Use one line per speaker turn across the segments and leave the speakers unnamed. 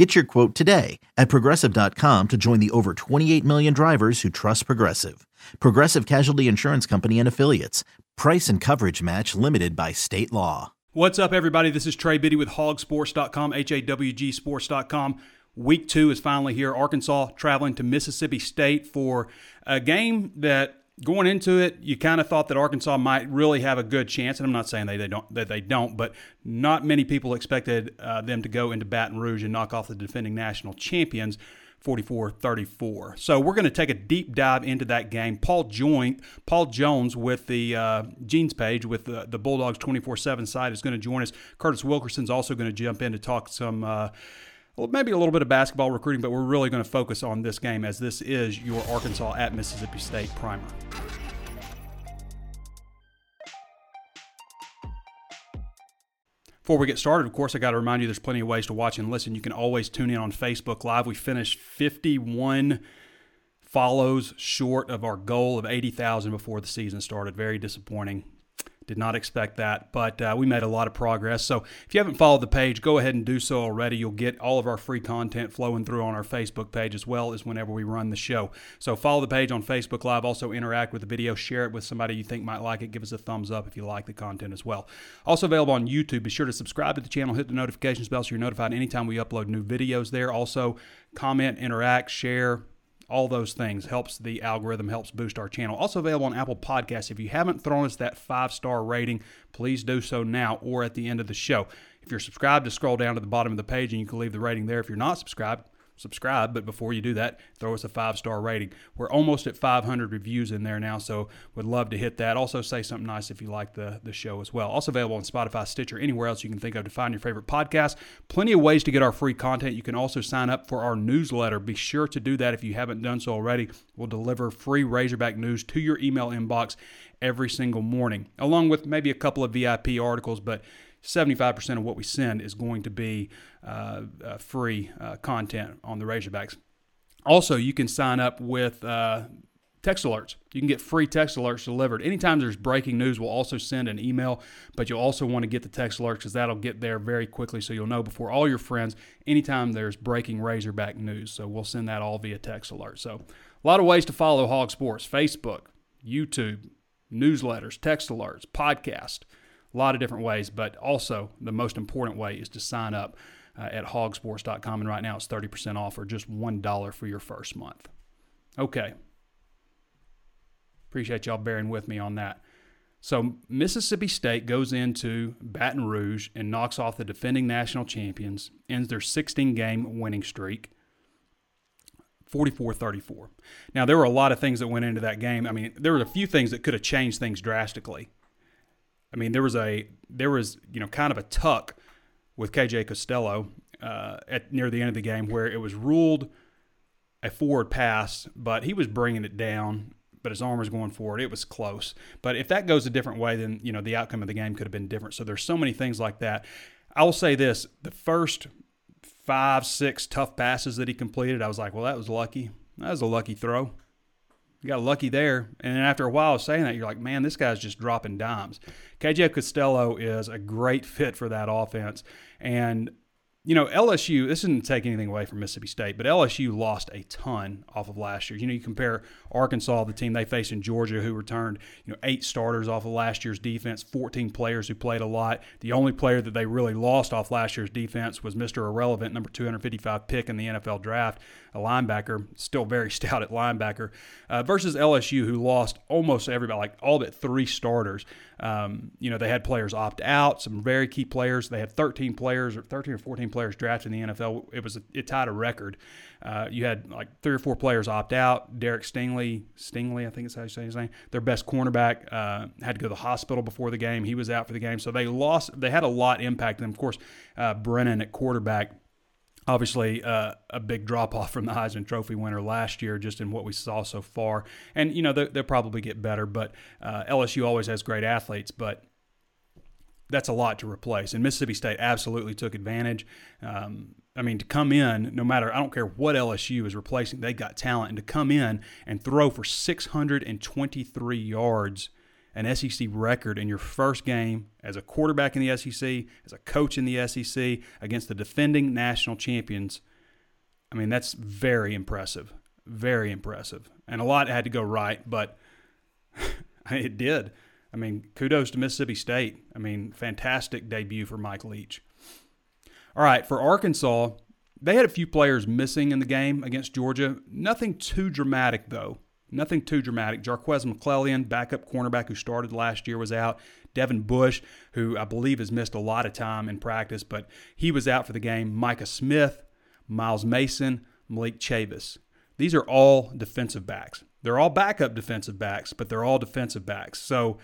Get your quote today at progressive.com to join the over 28 million drivers who trust Progressive. Progressive Casualty Insurance Company and Affiliates. Price and coverage match limited by state law.
What's up, everybody? This is Trey Biddy with hawgsports.com, H A W G sports.com. Week two is finally here. Arkansas traveling to Mississippi State for a game that going into it, you kind of thought that Arkansas might really have a good chance, and I'm not saying they, they don't that they don't, but not many people expected uh, them to go into Baton Rouge and knock off the defending national champions. 44-34. So we're going to take a deep dive into that game. Paul Joint, Paul Jones with the uh, Gene's page with the, the Bulldogs 24/7 site is going to join us. Curtis Wilkerson's also going to jump in to talk some uh, well, maybe a little bit of basketball recruiting, but we're really going to focus on this game as this is your Arkansas at Mississippi State primer. Before we get started, of course, I got to remind you there's plenty of ways to watch and listen. You can always tune in on Facebook Live. We finished 51 follows short of our goal of 80,000 before the season started. Very disappointing. Did not expect that, but uh, we made a lot of progress. So if you haven't followed the page, go ahead and do so already. You'll get all of our free content flowing through on our Facebook page as well as whenever we run the show. So follow the page on Facebook Live. Also interact with the video. Share it with somebody you think might like it. Give us a thumbs up if you like the content as well. Also available on YouTube. Be sure to subscribe to the channel. Hit the notifications bell so you're notified anytime we upload new videos there. Also comment, interact, share all those things. Helps the algorithm helps boost our channel. Also available on apple podcasts. If you haven't thrown us that five star rating please do so now or at the end of the show. If you're subscribed just scroll down to the bottom of the page and you can leave the rating there. If you're not subscribed subscribe. But before you do that, throw us a five star rating. We're almost at 500 reviews in there now, so would love to hit that. Also, say something nice if you like the, the show as well. Also available on Spotify, Stitcher, anywhere else you can think of to find your favorite podcast. Plenty of ways to get our free content. You can also sign up for our newsletter. Be sure to do that if you haven't done so already. We'll deliver free Razorback news to your email inbox every single morning, along with maybe a couple of VIP articles, but 75% of what we send is going to be uh, uh, free uh, content on the Razorbacks. Also, you can sign up with uh, text alerts. You can get free text alerts delivered. Anytime there's breaking news, we'll also send an email, but you'll also want to get the text alerts because that'll get there very quickly so you'll know before all your friends anytime there's breaking Razorback news. So we'll send that all via text alert. So a lot of ways to follow Hawg Sports Facebook, YouTube, newsletters, text alerts, podcast a lot of different ways, but also the most important way is to sign up uh, at hawgsports.com. And right now it's 30% off or just $1 for your first month. Okay. Appreciate y'all bearing with me on that. So Mississippi State goes into Baton Rouge and knocks off the defending national champions, ends their 16 game winning streak. 44 34. Now, there were a lot of things that went into that game. I mean, there were a few things that could have changed things drastically. I mean, there was a there was you know kind of a tuck with KJ Costello uh, at near the end of the game where it was ruled a forward pass, but he was bringing it down, but his arm was going forward. It was close. But if that goes a different way, then you know the outcome of the game could have been different. So there's so many things like that. I will say this: the first five, six tough passes that he completed, I was like, well, that was lucky. That was a lucky throw. You got lucky there. And then after a while of saying that, you're like, man, this guy's just dropping dimes. KJ Costello is a great fit for that offense. And you know, LSU, this isn't taking anything away from Mississippi State, but LSU lost a ton off of last year. You know, you compare Arkansas, the team they faced in Georgia, who returned, you know, eight starters off of last year's defense, 14 players who played a lot. The only player that they really lost off last year's defense was Mr. Irrelevant, number 255 pick in the NFL draft, a linebacker, still very stout at linebacker, uh, versus LSU, who lost almost everybody, like all but three starters. Um, you know, they had players opt out, some very key players. They had 13 players or 13 or 14 players drafted in the NFL. It was a, it tied a record. Uh, you had like three or four players opt out. Derek Stingley, Stingley, I think it's how you say his name. Their best cornerback uh, had to go to the hospital before the game. He was out for the game, so they lost. They had a lot impact. And of course, uh, Brennan at quarterback obviously uh, a big drop off from the Heisman Trophy winner last year, just in what we saw so far. And you know they, will probably get better, but uh, LSU always has great athletes, but that's a lot to replace. And Mississippi State absolutely took advantage. Um, I mean, to come in, no matter, I don't care what LSU is replacing, they got talent. And to come in and throw for 623 yards, an SEC record in your first game as a quarterback in the SEC, as a coach in the SEC, against the defending national champions, I mean, that's very impressive. Very impressive. And a lot had to go right, but it did. I mean, kudos to Mississippi State. I mean, fantastic debut for Mike Leach. All right, for Arkansas, they had a few players missing in the game against Georgia. Nothing too dramatic, though. Nothing too dramatic. Jarques McClellion, backup cornerback who started last year, was out. Devin Bush, who I believe has missed a lot of time in practice, but he was out for the game. Micah Smith, Miles Mason, Malik Chavis. These are all defensive backs. They're all backup defensive backs, but they're all defensive backs. So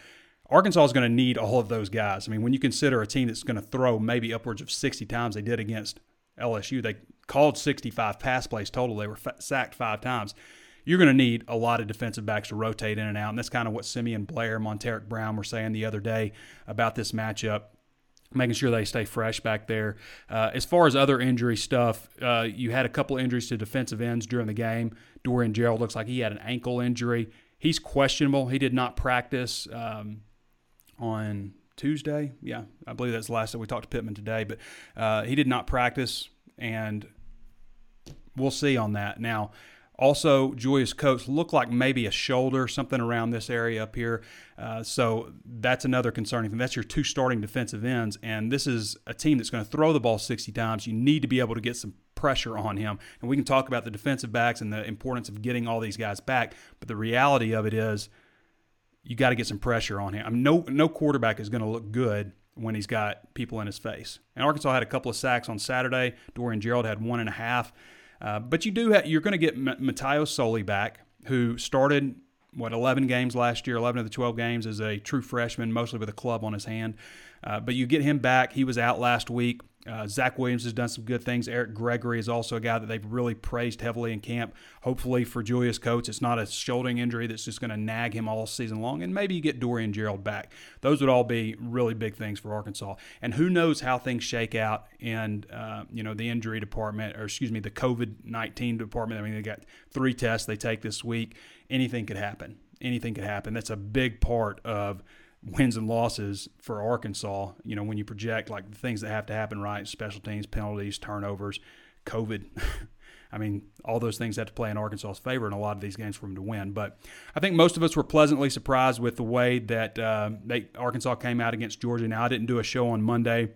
Arkansas is going to need all of those guys. I mean, when you consider a team that's going to throw maybe upwards of 60 times they did against LSU, they called 65 pass plays total. They were sacked five times. You're going to need a lot of defensive backs to rotate in and out. And that's kind of what Simeon Blair, Montaric Brown were saying the other day about this matchup making sure they stay fresh back there. Uh, as far as other injury stuff, uh, you had a couple injuries to defensive ends during the game. Dorian Gerald looks like he had an ankle injury. He's questionable. He did not practice. Um, on Tuesday. Yeah, I believe that's the last that we talked to Pittman today. But uh, he did not practice, and we'll see on that. Now, also, Julius Coates looked like maybe a shoulder, something around this area up here. Uh, so that's another concerning thing. That's your two starting defensive ends, and this is a team that's going to throw the ball 60 times. You need to be able to get some pressure on him. And we can talk about the defensive backs and the importance of getting all these guys back, but the reality of it is – you got to get some pressure on him. I mean, no no quarterback is going to look good when he's got people in his face. And Arkansas had a couple of sacks on Saturday. Dorian Gerald had one and a half. Uh, but you do have, you're going to get M- Mataio Soli back, who started what 11 games last year, 11 of the 12 games as a true freshman, mostly with a club on his hand. Uh, but you get him back. He was out last week. Uh, Zach Williams has done some good things. Eric Gregory is also a guy that they've really praised heavily in camp. Hopefully for Julius Coates, it's not a shouldering injury that's just going to nag him all season long. And maybe you get Dorian Gerald back. Those would all be really big things for Arkansas. And who knows how things shake out in uh, you know the injury department, or excuse me, the COVID nineteen department. I mean, they got three tests they take this week. Anything could happen. Anything could happen. That's a big part of wins and losses for Arkansas, you know, when you project like the things that have to happen right, special teams, penalties, turnovers, COVID. I mean, all those things have to play in Arkansas's favor in a lot of these games for them to win. But I think most of us were pleasantly surprised with the way that uh, they, Arkansas came out against Georgia. Now, I didn't do a show on Monday.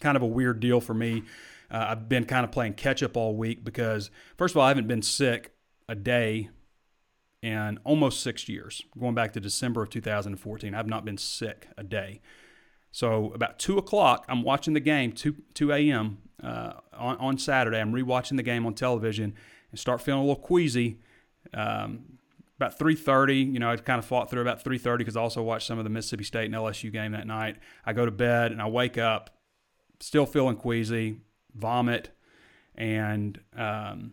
Kind of a weird deal for me. Uh, I've been kind of playing catch up all week because, first of all, I haven't been sick a day in almost six years, going back to December of 2014. I've not been sick a day. So about 2 o'clock, I'm watching the game, 2, 2 a.m. Uh, on, on Saturday. I'm rewatching the game on television and start feeling a little queasy. Um, about 3.30, you know, I kind of fought through about 3.30 because I also watched some of the Mississippi State and LSU game that night. I go to bed and I wake up still feeling queasy, vomit, and um,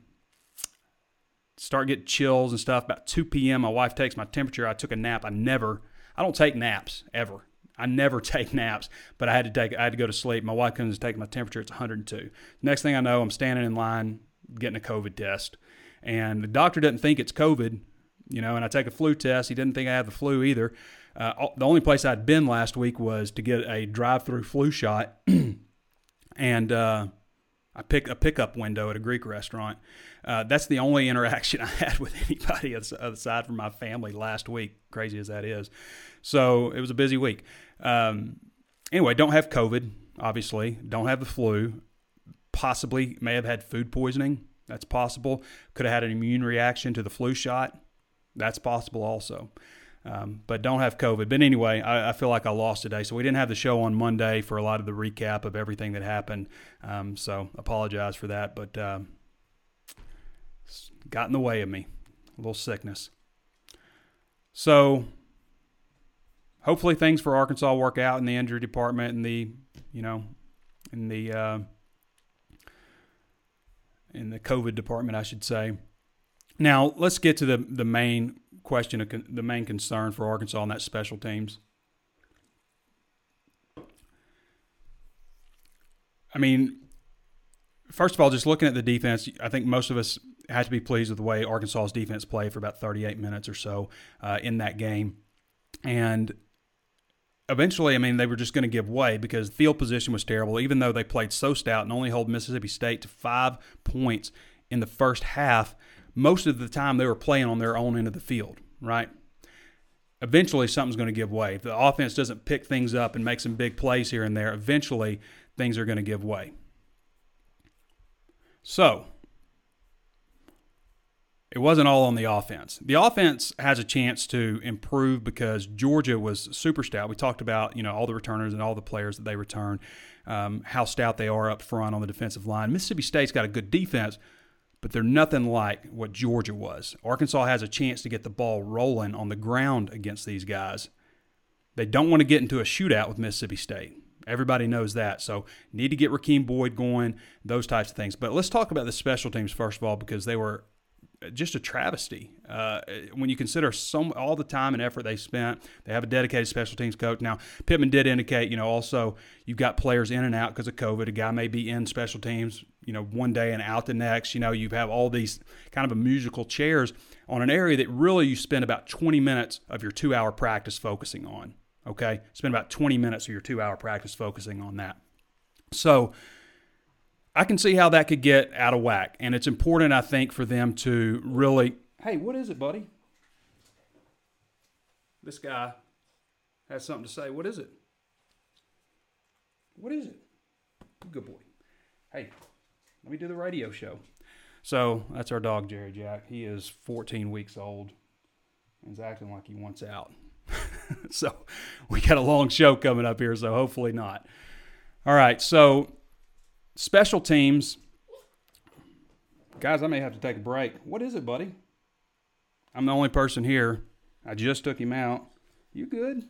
start getting chills and stuff. About 2 p.m., my wife takes my temperature. I took a nap. I never, I don't take naps ever. I never take naps, but I had to take, I had to go to sleep. My wife comes to take my temperature. It's 102. Next thing I know, I'm standing in line getting a COVID test, and the doctor doesn't think it's COVID, you know. And I take a flu test. He didn't think I had the flu either. Uh, the only place I'd been last week was to get a drive-through flu shot, and uh, I pick a pickup window at a Greek restaurant. Uh, that's the only interaction I had with anybody aside from my family last week. Crazy as that is, so it was a busy week. Um, anyway, don't have COVID. Obviously, don't have the flu. Possibly may have had food poisoning. That's possible. Could have had an immune reaction to the flu shot. That's possible also. Um, but don't have COVID. But anyway, I, I, feel like I lost today. So we didn't have the show on Monday for a lot of the recap of everything that happened. Um, so apologize for that. But got in the way of me, a little sickness. So hopefully things for Arkansas work out in the injury department and the, you know, in the uh, in the COVID department, I should say. Now let's get to the the main question, the main concern for Arkansas and that special teams. I mean, first of all, just looking at the defense, I think most of us had to be pleased with the way Arkansas's defense played for about 38 minutes or so uh, in that game. And eventually, I mean, they were just going to give way because field position was terrible, even though they played so stout and only held Mississippi State to five points in the first half. Most of the time, they were playing on their own end of the field, right? Eventually, something's going to give way. If the offense doesn't pick things up and make some big plays here and there, eventually things are going to give way. So, it wasn't all on the offense. The offense has a chance to improve because Georgia was super stout. We talked about you know all the returners and all the players that they return, um, how stout they are up front on the defensive line. Mississippi State's got a good defense, but they're nothing like what Georgia was. Arkansas has a chance to get the ball rolling on the ground against these guys. They don't want to get into a shootout with Mississippi State. Everybody knows that. So need to get Rakeem Boyd going, those types of things. But let's talk about the special teams first of all because they were just a travesty uh, when you consider some all the time and effort they spent. They have a dedicated special teams coach. Now Pittman did indicate, you know, also you've got players in and out because of COVID. A guy may be in special teams, you know, one day and out the next. You know, you have all these kind of a musical chairs on an area that really you spend about 20 minutes of your two-hour practice focusing on. Okay, spend about 20 minutes of your two-hour practice focusing on that. So I can see how that could get out of whack. And it's important, I think, for them to really. Hey, what is it, buddy? This guy has something to say. What is it? What is it? Good boy. Hey, let me do the radio show. So that's our dog, Jerry Jack. He is 14 weeks old and is acting like he wants out. so we got a long show coming up here, so hopefully not. All right, so Special teams. Guys, I may have to take a break. What is it, buddy? I'm the only person here. I just took him out. You good?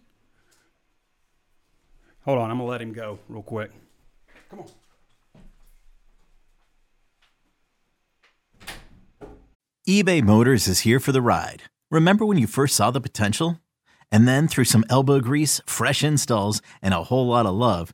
Hold on, I'm going to let him go real quick. Come on.
eBay Motors is here for the ride. Remember when you first saw the potential? And then through some elbow grease, fresh installs, and a whole lot of love,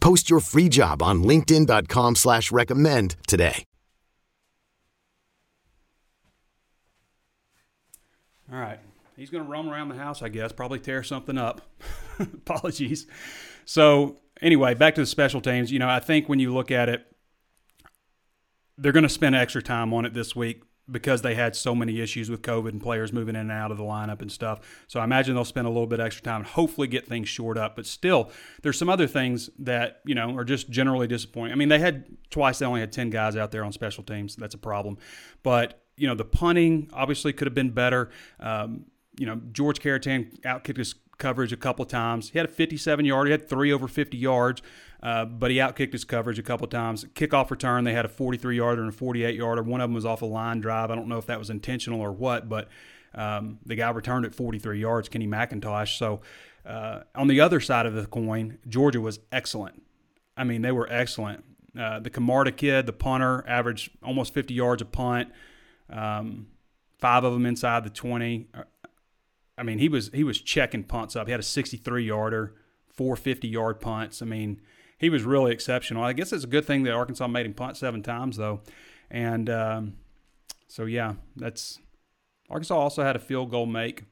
Post your free job on LinkedIn.com slash recommend today.
All right. He's going to roam around the house, I guess, probably tear something up. Apologies. So, anyway, back to the special teams. You know, I think when you look at it, they're going to spend extra time on it this week because they had so many issues with COVID and players moving in and out of the lineup and stuff. So I imagine they'll spend a little bit extra time and hopefully get things shored up. But still, there's some other things that, you know, are just generally disappointing. I mean, they had twice, they only had 10 guys out there on special teams. That's a problem. But, you know, the punting obviously could have been better. Um, you know, George Caratan outkicked his coverage a couple times. He had a 57 yard, he had three over 50 yards. Uh, but he outkicked his coverage a couple times. Kickoff return, they had a 43 yarder and a 48 yarder. One of them was off a line drive. I don't know if that was intentional or what, but um, the guy returned at 43 yards, Kenny McIntosh. So uh, on the other side of the coin, Georgia was excellent. I mean, they were excellent. Uh, the Camarda kid, the punter, averaged almost 50 yards a punt. Um, five of them inside the 20. Uh, I mean, he was he was checking punts up. He had a 63 yarder, four 50 yard punts. I mean, he was really exceptional. I guess it's a good thing that Arkansas made him punt seven times though, and um, so yeah, that's Arkansas also had a field goal make.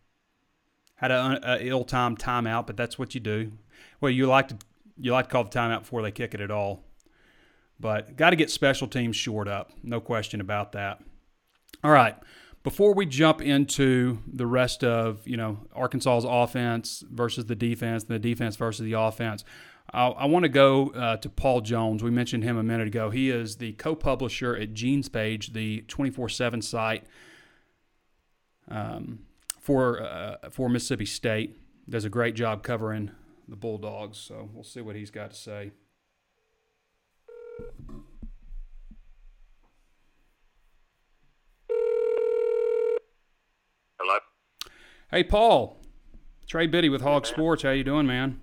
Had a, ill-timed timeout, but that's what you do. Well, you like to you like to call the timeout before they kick it at all. But got to get special teams short up, no question about that. All right, before we jump into the rest of you know Arkansas's offense versus the defense, and the defense versus the offense, I, I want to go uh, to Paul Jones. We mentioned him a minute ago. He is the co-publisher at Gene's Page, the 24/7 site um, for uh, for Mississippi State. Does a great job covering the Bulldogs. So we'll see what he's got to say.
Hello.
Hey, Paul. Trey Biddy with Hawg Sports. How you doing, man?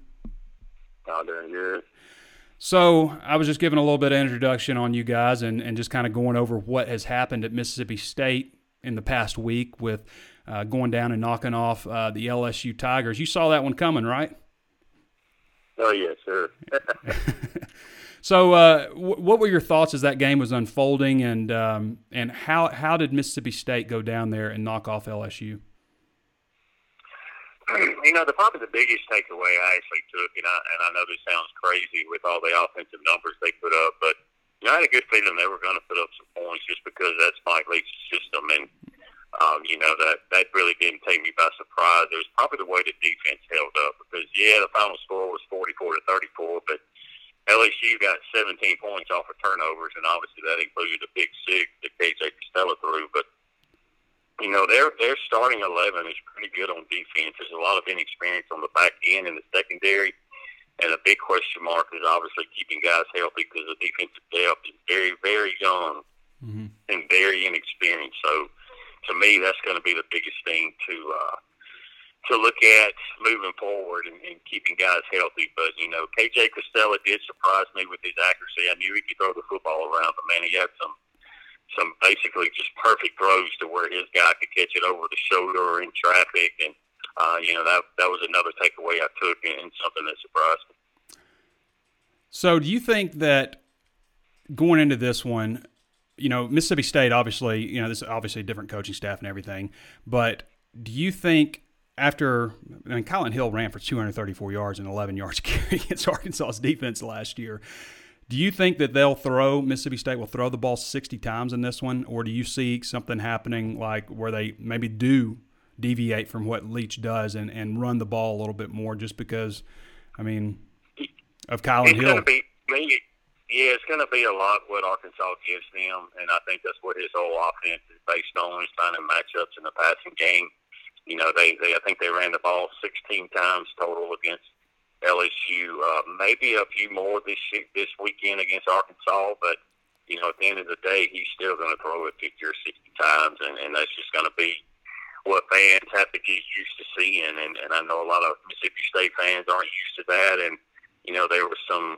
I'm doing good.
So I was just giving a little bit of introduction on you guys and, and just kind of going over what has happened at Mississippi State in the past week with uh, going down and knocking off uh, the LSU Tigers. You saw that one coming, right?
Oh yes, sir.
so, uh, w- what were your thoughts as that game was unfolding, and um, and how how did Mississippi State go down there and knock off LSU?
You know, the probably the biggest takeaway I actually took, and I and I know this sounds crazy with all the offensive numbers they put up, but you know, I had a good feeling they were going to put up some points just because that's Mike Leach's system, and um, you know that that really didn't take me by surprise. It was probably the way the defense held up because yeah, the final score was 44 to 34, but LSU got 17 points off of turnovers, and obviously that included a big six that KJ Costello threw. But you know their their starting 11 is pretty good on defense. There's a lot of inexperience on the back end and the secondary. And a big question mark is obviously keeping guys healthy because the defensive depth is very, very young mm-hmm. and very inexperienced. So, to me, that's going to be the biggest thing to uh, to look at moving forward and, and keeping guys healthy. But you know, KJ Costello did surprise me with his accuracy. I knew he could throw the football around, but man, he had some some basically just perfect throws to where his guy could catch it over the shoulder or in traffic, and uh, you know that that was another takeaway I took and something that surprised me.
So, do you think that going into this one, you know, Mississippi State, obviously, you know, this is obviously a different coaching staff and everything, but do you think after, I mean, Kylin Hill ran for 234 yards and 11 yards carry against Arkansas's defense last year. Do you think that they'll throw Mississippi State will throw the ball 60 times in this one, or do you see something happening like where they maybe do deviate from what Leach does and, and run the ball a little bit more just because, I mean, of Kylin Hill?
Gonna Be, yeah, it's going to be a lot what Arkansas gives them, and I think that's what his whole offense is based on, is finding matchups in the passing game. You know, they, they I think they ran the ball 16 times total against LSU. Uh, maybe a few more this this weekend against Arkansas, but you know, at the end of the day, he's still going to throw it 50 or 60 times, and, and that's just going to be what fans have to get used to seeing. And, and I know a lot of Mississippi State fans aren't used to that, and you know, there was some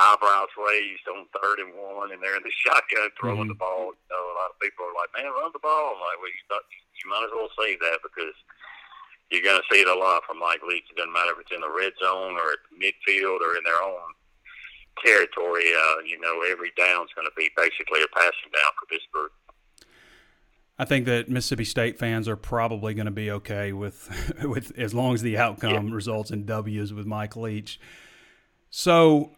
eyebrows raised on third and one, and they're in the shotgun throwing mm-hmm. the ball. You know, a lot of people are like, "Man, run the ball!" I'm like, "Well, you, thought, you might as well say that because you're going to see it a lot from Mike Leach. It doesn't matter if it's in the red zone or at midfield or in their own territory. Uh, you know, every down's going to be basically a passing down for this group."
I think that Mississippi State fans are probably going to be okay with with as long as the outcome yeah. results in W's with Mike Leach. So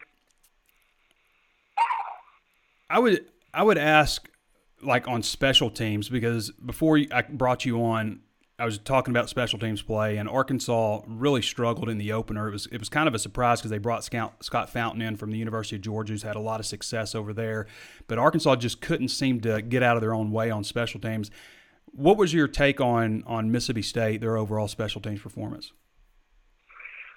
I would I would ask like on special teams because before I brought you on, I was talking about special teams play, and Arkansas really struggled in the opener. It was it was kind of a surprise because they brought Scott Fountain in from the University of Georgia, who's had a lot of success over there, but Arkansas just couldn't seem to get out of their own way on special teams. What was your take on on Mississippi State, their overall special teams performance?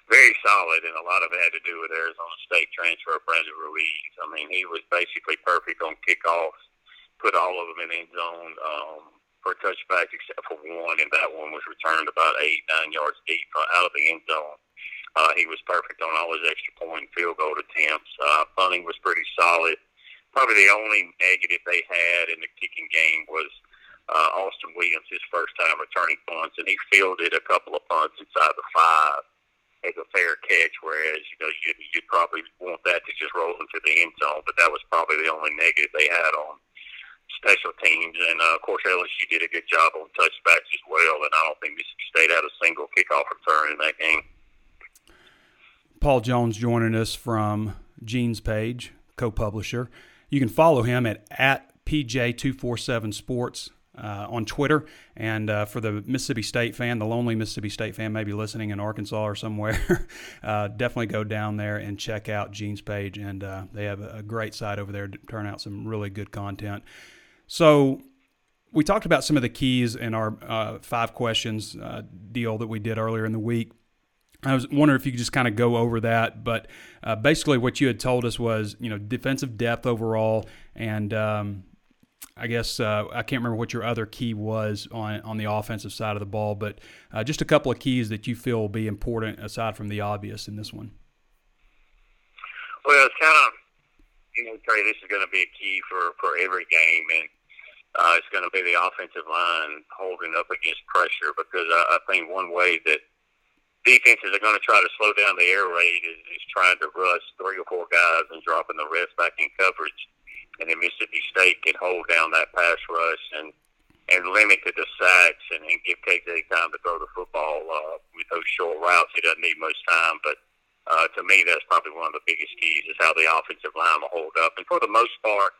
very solid, and a lot of it had to do with Arizona State transfer Brandon Ruiz. I mean, he was basically perfect on kickoffs, put all of them in end zone um, for touchbacks except for one, and that one was returned about eight, nine yards deep out of the end zone. Uh, he was perfect on all his extra point field goal attempts. Uh, punting was pretty solid. Probably the only negative they had in the kicking game was uh, Austin Williams, his first time returning punts, and he fielded a couple of punts inside the five as a fair catch, whereas you know you you probably want that to just roll into the end zone. But that was probably the only negative they had on special teams, and uh, of course LSU did a good job on touchbacks as well. And I don't think Mississippi State had a single kickoff return in that game.
Paul Jones joining us from Gene's page, co-publisher. You can follow him at at pj247 sports uh, on Twitter. And uh, for the Mississippi State fan, the lonely Mississippi State fan, maybe listening in Arkansas or somewhere, uh, definitely go down there and check out Gene's page. And uh, they have a great site over there to turn out some really good content. So we talked about some of the keys in our uh, five questions uh, deal that we did earlier in the week. I was wondering if you could just kind of go over that, but uh, basically what you had told us was, you know, defensive depth overall, and um, I guess uh, I can't remember what your other key was on on the offensive side of the ball, but uh, just a couple of keys that you feel will be important aside from the obvious in this one.
Well, it's kind of, you know, Trey, this is going to be a key for for every game, and uh, it's going to be the offensive line holding up against pressure because I, I think one way that defenses are going to try to slow down the air raid is, is trying to rush three or four guys and dropping the rest back in coverage. And then Mississippi State can hold down that pass rush and and limit to the sacks and, and give KJ time to throw the football uh, with those short routes. He doesn't need much time, but uh, to me, that's probably one of the biggest keys is how the offensive line will hold up. And for the most part,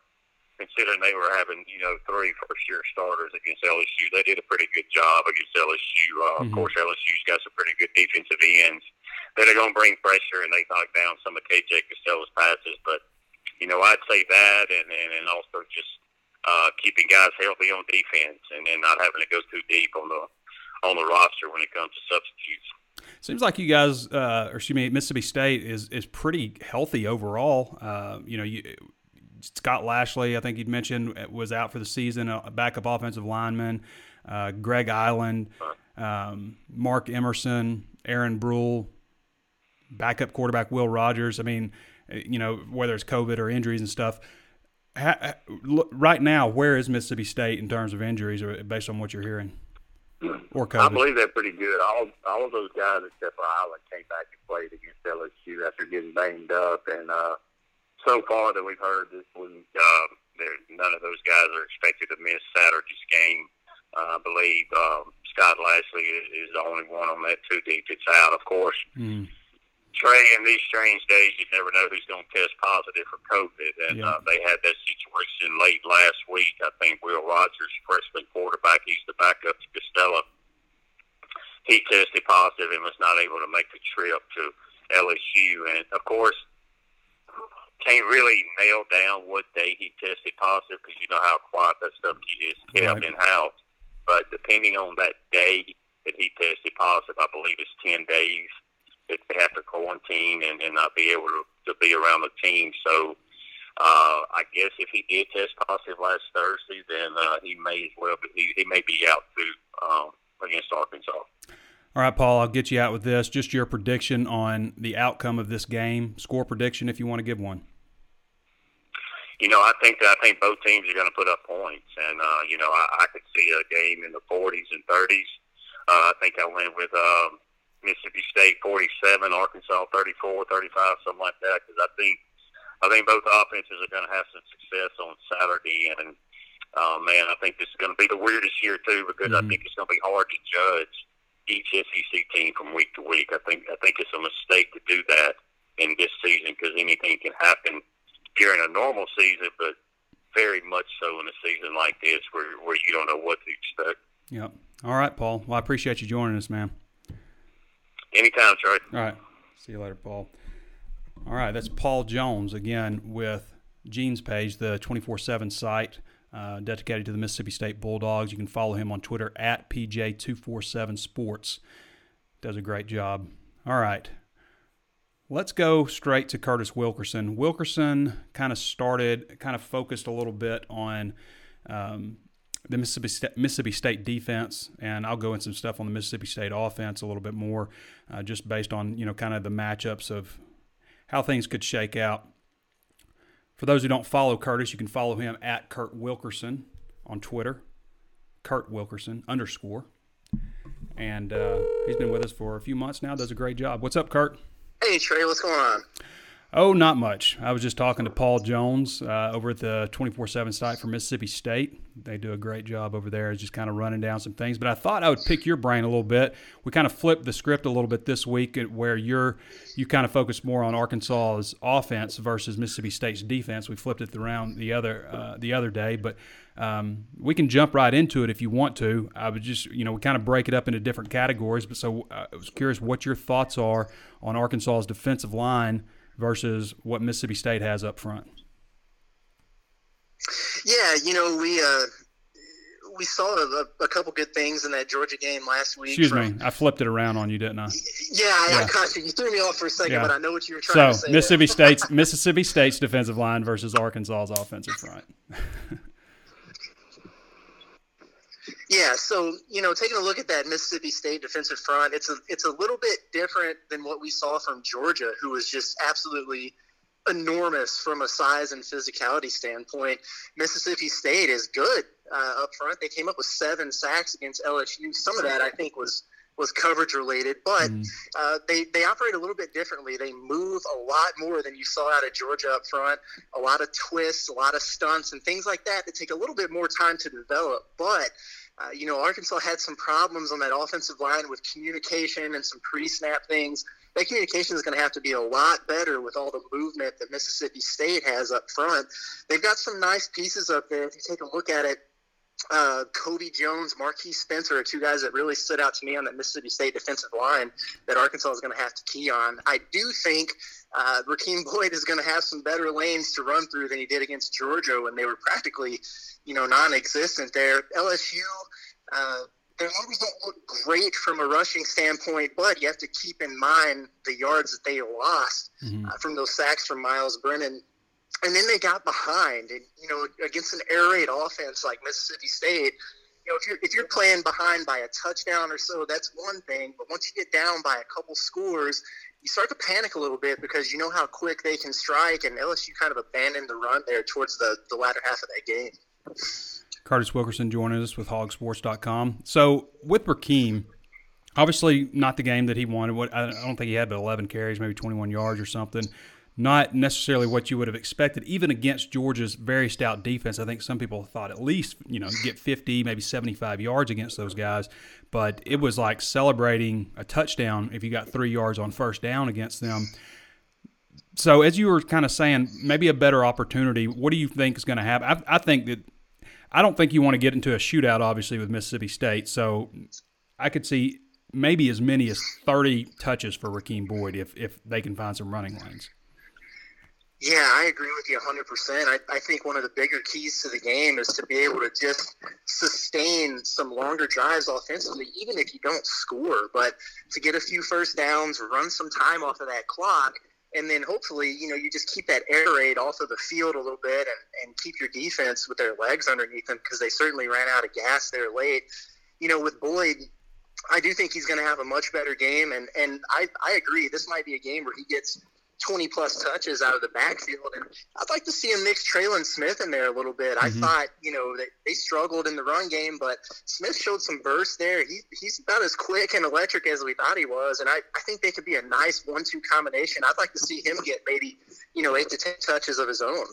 considering they were having, you know, three first year starters against LSU. They did a pretty good job against LSU. Uh, mm-hmm. Of course, LSU's got some pretty good defensive ends that are going to bring pressure and they knock down some of KJ Costello's passes. But, you know, I'd say that and, and, and also just uh, keeping guys healthy on defense and, and not having to go too deep on the on the roster when it comes to substitutes.
Seems like you guys, uh, or excuse me, Mississippi State is is pretty healthy overall. Uh, you know, you Scott Lashley, I think you'd mentioned, was out for the season, a backup offensive lineman. Uh, Greg Eiland, um, Mark Emerson, Aaron Brule, backup quarterback Will Rogers. I mean, you know, whether it's COVID or injuries and stuff. Ha, right now, where is Mississippi State in terms of injuries, based on what you're hearing? Or COVID?
I believe they're pretty good. All all of those guys except for Eiland came back and played against LSU after getting banged up, and uh, so far that we've heard this one, uh, none of those guys are expected to miss Saturday's game. Uh, I believe um, Scott Lashley is, is the only one on that two deep that's out, of course. Mm. Trey, in these strange days, you never know who's going to test positive for COVID. And yeah. uh, they had that situation late last week. I think Will Rogers, freshman quarterback, he's the backup to Costello. He tested positive and was not able to make the trip to LSU. And, of course, can't really nail down what day he tested positive because you know how quiet that stuff is kept right. in house. But depending on that day that he tested positive, I believe it's ten days that they have to quarantine and, and not be able to, to be around the team. So uh, I guess if he did test positive last Thursday, then uh, he may as well. But he, he may be out too um, against Arkansas.
All right, Paul, I'll get you out with this. Just your prediction on the outcome of this game, score prediction if you want to give one.
You know, I think I think both teams are going to put up points, and uh, you know, I, I could see a game in the 40s and 30s. Uh, I think I went with um, Mississippi State 47, Arkansas 34, 35, something like that. Because I think I think both offenses are going to have some success on Saturday, and uh, man, I think this is going to be the weirdest year too because mm-hmm. I think it's going to be hard to judge each SEC team from week to week. I think I think it's a mistake to do that in this season because anything can happen during a normal season, but very much so in a season like this where where you don't know what to expect.
Yep. All right, Paul. Well, I appreciate you joining us, man.
Anytime, Troy.
All right. See you later, Paul. All right, that's Paul Jones again with Gene's page, the 24 7 site uh, dedicated to the Mississippi State Bulldogs. You can follow him on Twitter at PJ247Sports. Does a great job. All right. Let's go straight to Curtis Wilkerson. Wilkerson kind of started, kind of focused a little bit on um, the Mississippi State, Mississippi State defense, and I'll go in some stuff on the Mississippi State offense a little bit more, uh, just based on you know kind of the matchups of how things could shake out. For those who don't follow Curtis, you can follow him at Kurt Wilkerson on Twitter, Kurt Wilkerson underscore, and uh, he's been with us for a few months now. Does a great job. What's up, Kurt?
Hey Trey, what's going on?
Oh, not much. I was just talking to Paul Jones uh, over at the 24 7 site for Mississippi State. They do a great job over there, just kind of running down some things. But I thought I would pick your brain a little bit. We kind of flipped the script a little bit this week where you're you kind of focus more on Arkansas's offense versus Mississippi State's defense. We flipped it around the other uh, the other day, but um, we can jump right into it if you want to. I would just, you know, we kind of break it up into different categories. But so uh, I was curious what your thoughts are on Arkansas's defensive line versus what Mississippi State has up front?
Yeah, you know, we uh, we saw a, a, couple good things in that Georgia game last week.
Excuse from, me, I flipped it around on you, didn't I?
Yeah, yeah. I, caught you. You threw me off for a second, yeah. but I know what you were trying
so, to say. So Mississippi State's Mississippi State's defensive line versus Arkansas's offensive front.
Yeah, so you know, taking a look at that Mississippi State defensive front, it's a it's a little bit different than what we saw from Georgia, who was just absolutely enormous from a size and physicality standpoint. Mississippi State is good uh, up front. They came up with seven sacks against LSU. Some of that I think was was coverage related, but mm. uh, they they operate a little bit differently. They move a lot more than you saw out of Georgia up front. A lot of twists, a lot of stunts, and things like that that take a little bit more time to develop, but uh, you know, Arkansas had some problems on that offensive line with communication and some pre-snap things. That communication is going to have to be a lot better with all the movement that Mississippi State has up front. They've got some nice pieces up there. If you take a look at it, uh, Kobe Jones, Marquiss Spencer are two guys that really stood out to me on that Mississippi State defensive line that Arkansas is going to have to key on. I do think uh, Rakeem Boyd is going to have some better lanes to run through than he did against Georgia when they were practically, you know, non-existent there. LSU, uh, their numbers don't look great from a rushing standpoint, but you have to keep in mind the yards that they lost mm-hmm. uh, from those sacks from Myles Brennan. And then they got behind, and you know, against an air raid offense like Mississippi State, you know, if you're if you're playing behind by a touchdown or so, that's one thing. But once you get down by a couple scores, you start to panic a little bit because you know how quick they can strike, and LSU kind of abandoned the run there towards the, the latter half of that game.
Curtis Wilkerson joining us with hawgsports.com. So with Rakeem, obviously not the game that he wanted. What I don't think he had but 11 carries, maybe 21 yards or something not necessarily what you would have expected, even against Georgia's very stout defense. I think some people thought at least, you know, get 50, maybe 75 yards against those guys. But it was like celebrating a touchdown if you got three yards on first down against them. So, as you were kind of saying, maybe a better opportunity. What do you think is going to happen? I, I think that I don't think you want to get into a shootout, obviously, with Mississippi State. So, I could see maybe as many as 30 touches for Rakeem Boyd if, if they can find some running lanes.
Yeah, I agree with you 100%. I, I think one of the bigger keys to the game is to be able to just sustain some longer drives offensively, even if you don't score, but to get a few first downs, run some time off of that clock, and then hopefully, you know, you just keep that air raid off of the field a little bit and, and keep your defense with their legs underneath them because they certainly ran out of gas there late. You know, with Boyd, I do think he's going to have a much better game, and, and I, I agree. This might be a game where he gets – 20 plus touches out of the backfield. And I'd like to see him mix Trelon Smith in there a little bit. Mm-hmm. I thought, you know, that they struggled in the run game, but Smith showed some burst there. He, he's about as quick and electric as we thought he was. And I, I think they could be a nice one two combination. I'd like to see him get maybe, you know, eight to 10 touches of his own.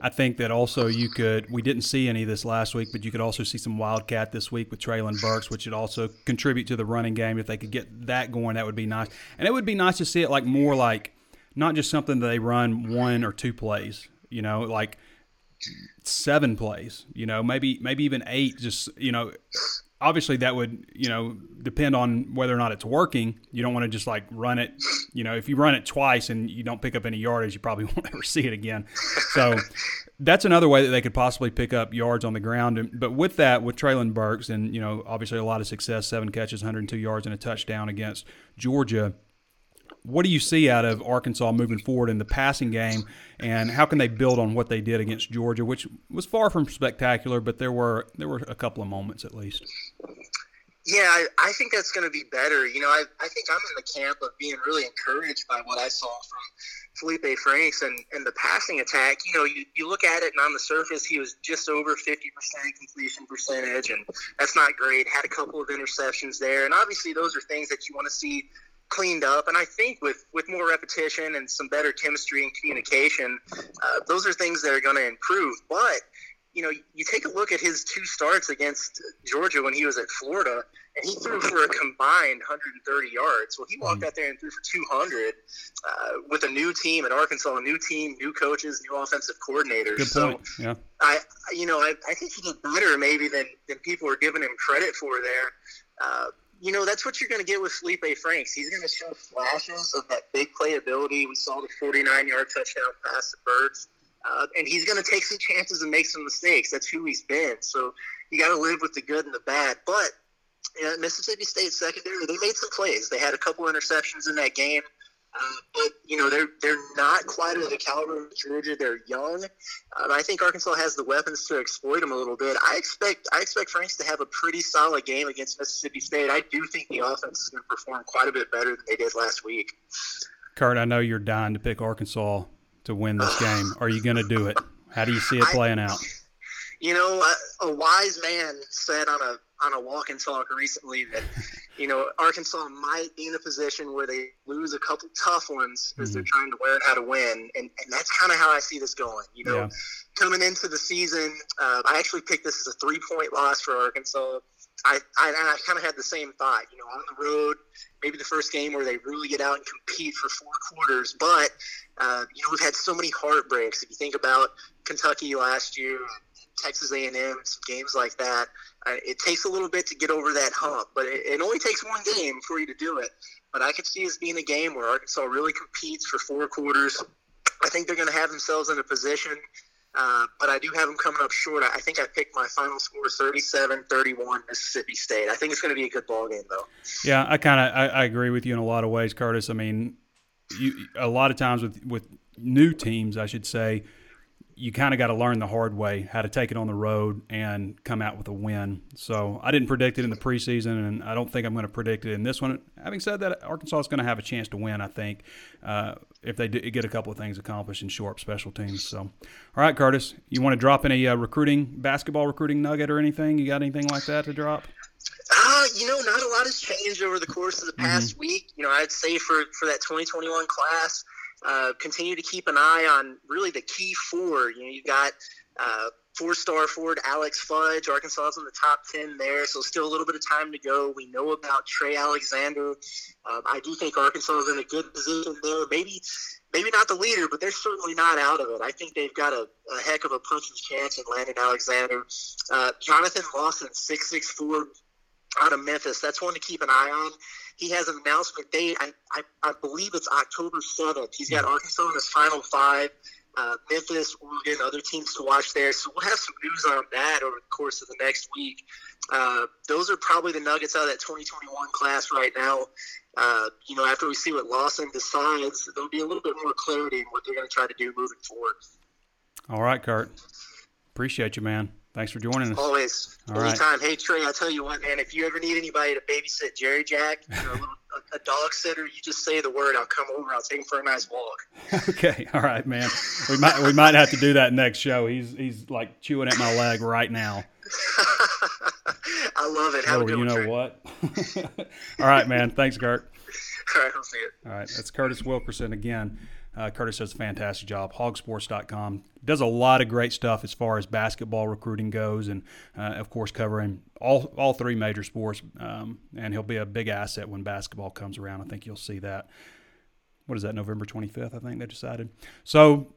I think that also you could. We didn't see any of this last week, but you could also see some wildcat this week with Treylon Burks, which would also contribute to the running game. If they could get that going, that would be nice. And it would be nice to see it like more like not just something that they run one or two plays, you know, like seven plays, you know, maybe maybe even eight. Just you know, obviously that would you know depend on whether or not it's working. You don't want to just like run it. You know, if you run it twice and you don't pick up any yardage, you probably won't ever see it again. So that's another way that they could possibly pick up yards on the ground. But with that, with Treylon Burks and you know obviously a lot of success, seven catches, 102 yards, and a touchdown against Georgia what do you see out of Arkansas moving forward in the passing game, and how can they build on what they did against Georgia, which was far from spectacular, but there were there were a couple of moments at least.
Yeah, I, I think that's going to be better. You know, I, I think I'm in the camp of being really encouraged by what I saw from Feleipe Franks and, and the passing attack. You know, you, you look at it, and on the surface, he was just over 50% completion percentage, and that's not great. Had a couple of interceptions there. And obviously, those are things that you want to see cleaned up. And I think with, with more repetition and some better chemistry and communication, uh, those are things that are going to improve. But you know, you take a look at his two starts against Georgia when he was at Florida, and he threw for a combined 130 yards. Well, he walked mm. out there and threw for 200 uh, with a new team at Arkansas, a new team, new coaches, new offensive coordinators.
Good
so
point. Yeah.
I, you know, I, I think he did better maybe than, than people are giving him credit for there. Uh, you know, that's what you're going to get with Feleipe Franks. He's going to show flashes of that big playability. We saw the 49 yard touchdown pass to Birds. Uh, and he's going to take some chances and make some mistakes. That's who he's been. So you got to live with the good and the bad. But you know, Mississippi State secondary, they made some plays. They had a couple interceptions in that game. Uh, but you know they're they're not quite of the caliber of Georgia. They're young. Um, I think Arkansas has the weapons to exploit them a little bit. I expect I expect Franks to have a pretty solid game against Mississippi State. I do think the offense is going to perform quite a bit better than they did last week.
Kurt, I know you're dying to pick Arkansas to win this game. Are you going to do it? How do you see it playing out?
You know, a, a wise man said on a on a walk and talk recently that you know Arkansas might be in a position where they lose a couple tough ones as mm-hmm. they're trying to learn how to win, and and that's kind of how I see this going. You know, yeah. coming into the season, uh, I actually picked this as a three point loss for Arkansas. I, I, I kind of had the same thought, you know, on the road, maybe the first game where they really get out and compete for four quarters. But, uh, you know, we've had so many heartbreaks. If you think about Kentucky last year, Texas A&M, some games like that, uh, it takes a little bit to get over that hump. But it, it only takes one game for you to do it. But I could see this being a game where Arkansas really competes for four quarters. I think they're going to have themselves in a position – uh, but I do have them coming up short. I think I picked my final score 37-31 Mississippi State. I think it's going to be a good ball game, though.
Yeah, I kind of I, I, agree with you in a lot of ways, Curtis. I mean, you, a lot of times with with new teams, I should say, you kind of got to learn the hard way how to take it on the road and come out with a win. So I didn't predict it in the preseason, and I don't think I'm going to predict it in this one. Having said that, Arkansas is going to have a chance to win. I think uh, if they get a couple of things accomplished in short special teams. So, all right, Curtis, you want to drop any uh, recruiting basketball recruiting nugget or anything? You got anything like that to drop?
Uh, you know, not a lot has changed over the course of the past mm-hmm. week. You know, I'd say for for that 2021 class uh, continue to keep an eye on really the key four. You know, you've got uh, four-star forward Alex Fudge. Arkansas is in the top ten there, so still a little bit of time to go. We know about Trey Alexander. Um, I do think Arkansas is in a good position there. Maybe, maybe not the leader, but they're certainly not out of it. I think they've got a, a heck of a puncher's chance in Landon Alexander. Uh, Jonathan Lawson, six six four out of Memphis. That's one to keep an eye on. He has an announcement date. I, I, I believe it's October 7th. He's got Arkansas in his final five, uh, Memphis, Oregon, other teams to watch there. So we'll have some news on that over the course of the next week. Uh, those are probably the nuggets out of that 2021 class right now. Uh, you know, after we see what Lawson decides, there'll be a little bit more clarity in what they're going to try to do moving forward.
All right, Kurt. Appreciate you, man. Thanks for joining us.
Always. All Anytime. Right. Hey, Trey, I'll tell you what, man. If you ever need anybody to babysit Jerry Jack, you know, a, little, a, a, dog sitter, you just say the word. I'll come over. I'll take him for a nice walk.
okay. All right, man. We might we might have to do that next show. He's he's like chewing at my leg right now.
I love it. Have
oh, you know Trey. what? All right, man. Thanks, Gert.
All right, I'll see it.
All right, that's Curtis Wilkerson again. Uh, Curtis does a fantastic job. Hawgsports.com does a lot of great stuff as far as basketball recruiting goes, and uh, of course covering all all three major sports. Um, and he'll be a big asset when basketball comes around. I think you'll see that. What is that? November 25th, I think they decided. So.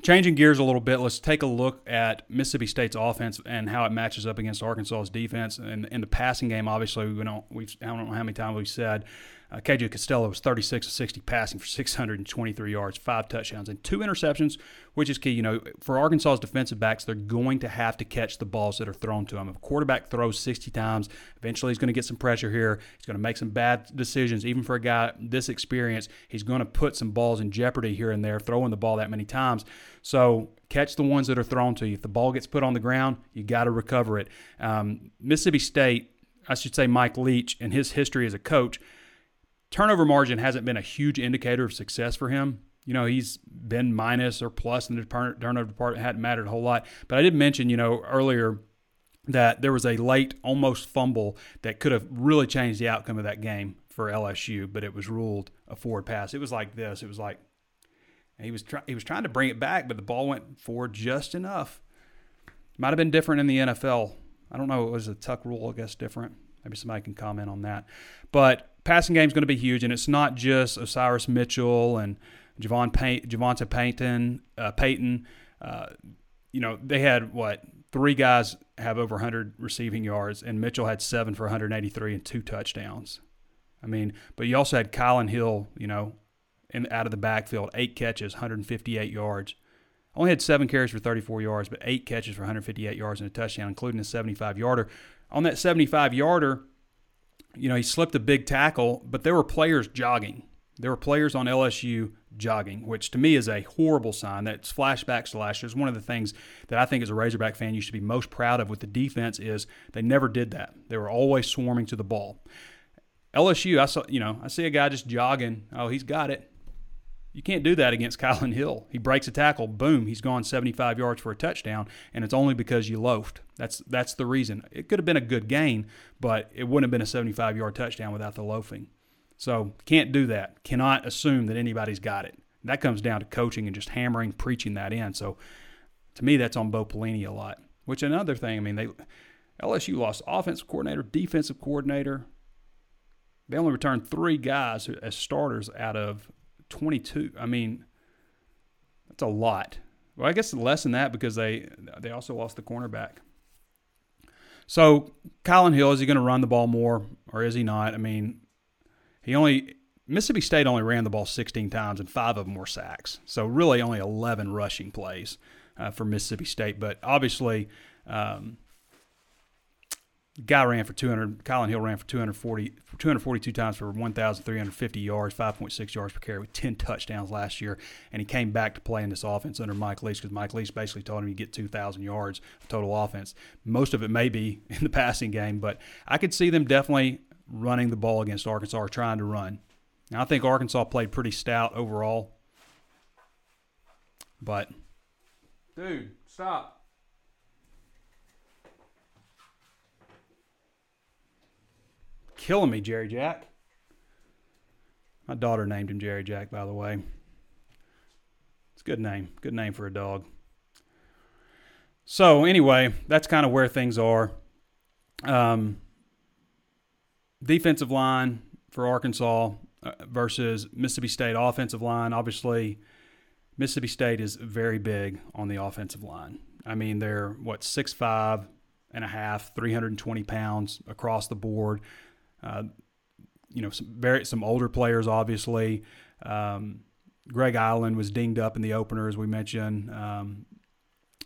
Changing gears a little bit, let's take a look at Mississippi State's offense and how it matches up against Arkansas's defense. And in the passing game, obviously, we don't, we've, I don't know how many times we've said Uh, KJ Costello was 36 of 60 passing for 623 yards, five touchdowns, and two interceptions, which is key. You know, for Arkansas's defensive backs, they're going to have to catch the balls that are thrown to them. If a quarterback throws 60 times, eventually he's going to get some pressure here. He's going to make some bad decisions. Even for a guy this experienced, he's going to put some balls in jeopardy here and there, throwing the ball that many times. So catch the ones that are thrown to you. If the ball gets put on the ground, you got to recover it. Um, Mississippi State, I should say Mike Leach, and his history as a coach – turnover margin hasn't been a huge indicator of success for him. You know, he's been minus or plus in the turnover department, hadn't mattered a whole lot. But I did mention, you know, earlier that there was a late, almost fumble that could have really changed the outcome of that game for LSU, but it was ruled a forward pass. It was like this. It was like he was trying he was trying to bring it back, but the ball went forward just enough. Might have been different in the NFL. I don't know. It was a tuck rule, I guess, different. Maybe somebody can comment on that. But passing game is going to be huge, and it's not just Osiris Mitchell and Javon Pay- Javonta Payton. Uh, Payton, uh, you know, they had what three guys have over 100 receiving yards, and Mitchell had seven for 183 and two touchdowns. I mean, but you also had Kylin Hill, you know, in out of the backfield, eight catches, 158 yards. Only had seven carries for 34 yards, but eight catches for 158 yards and a touchdown, including a 75 yarder. On that 75 yarder, you know, he slipped a big tackle, but there were players jogging. There were players on LSU jogging, which to me is a horrible sign. That's flashbacks to last year. It's one of the things that I think as a Razorback fan you should be most proud of with the defense is they never did that. They were always swarming to the ball. LSU, I saw, you know, I see a guy just jogging. Oh, he's got it. You can't do that against Kylin Hill. He breaks a tackle, boom, he's gone 75 yards for a touchdown, and it's only because you loafed. That's that's the reason. It could have been a good gain, but it wouldn't have been a 75 yard touchdown without the loafing. So can't do that. Cannot assume that anybody's got it. That comes down to coaching and just hammering, preaching that in. So to me, that's on Bo Pelini a lot. Which another thing, I mean, they LSU lost offensive coordinator, defensive coordinator. They only returned three guys as starters out of 22. I mean, that's a lot. Well, I guess less than that because they they also lost the cornerback. So Kylin Hill is he going to run the ball more or is he not? I mean, he only Mississippi State only ran the ball 16 times and five of them were sacks. So really only 11 rushing plays uh, for Mississippi State. But obviously, um, guy ran for 200. Kylin Hill ran for 240, 242 times for 1,350 yards, 5.6 yards per carry with 10 touchdowns last year. And he came back to play in this offense under Mike Leach because Mike Leach basically told him he'd get 2,000 yards of total offense. Most of it may be in the passing game, but I could see them definitely running the ball against Arkansas or trying to run. Now, I think Arkansas played pretty stout overall. But, dude, stop. Killing me, Jerry Jack. My daughter named him Jerry Jack, by the way. It's a good name. Good name for a dog. So, anyway, that's kind of where things are. Um, defensive line for Arkansas uh, versus Mississippi State offensive line. Obviously, Mississippi State is very big on the offensive line. I mean, they're what six five and a half, 320 pounds across the board. Uh, you know, some very some older players, obviously. Um, Greg Eiland was dinged up in the opener, as we mentioned, um,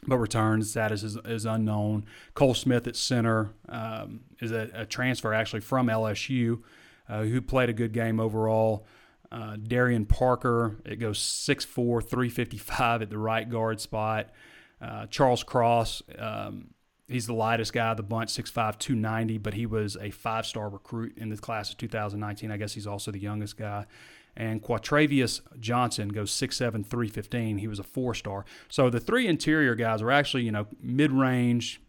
but returns status is, is, unknown. Cole Smith at center um, is a, a, transfer actually from LSU, uh, who played a good game overall. Uh, Darian Parker, it goes 6'4, 355 at the right guard spot. Uh, Charles Cross, um, He's the lightest guy of the bunch, 6'5", 290, but he was a five-star recruit in the class of 2019. I guess he's also the youngest guy. And Quatravius Johnson goes 6'7", 315. He was a four-star. So the three interior guys are actually, you know, mid-range,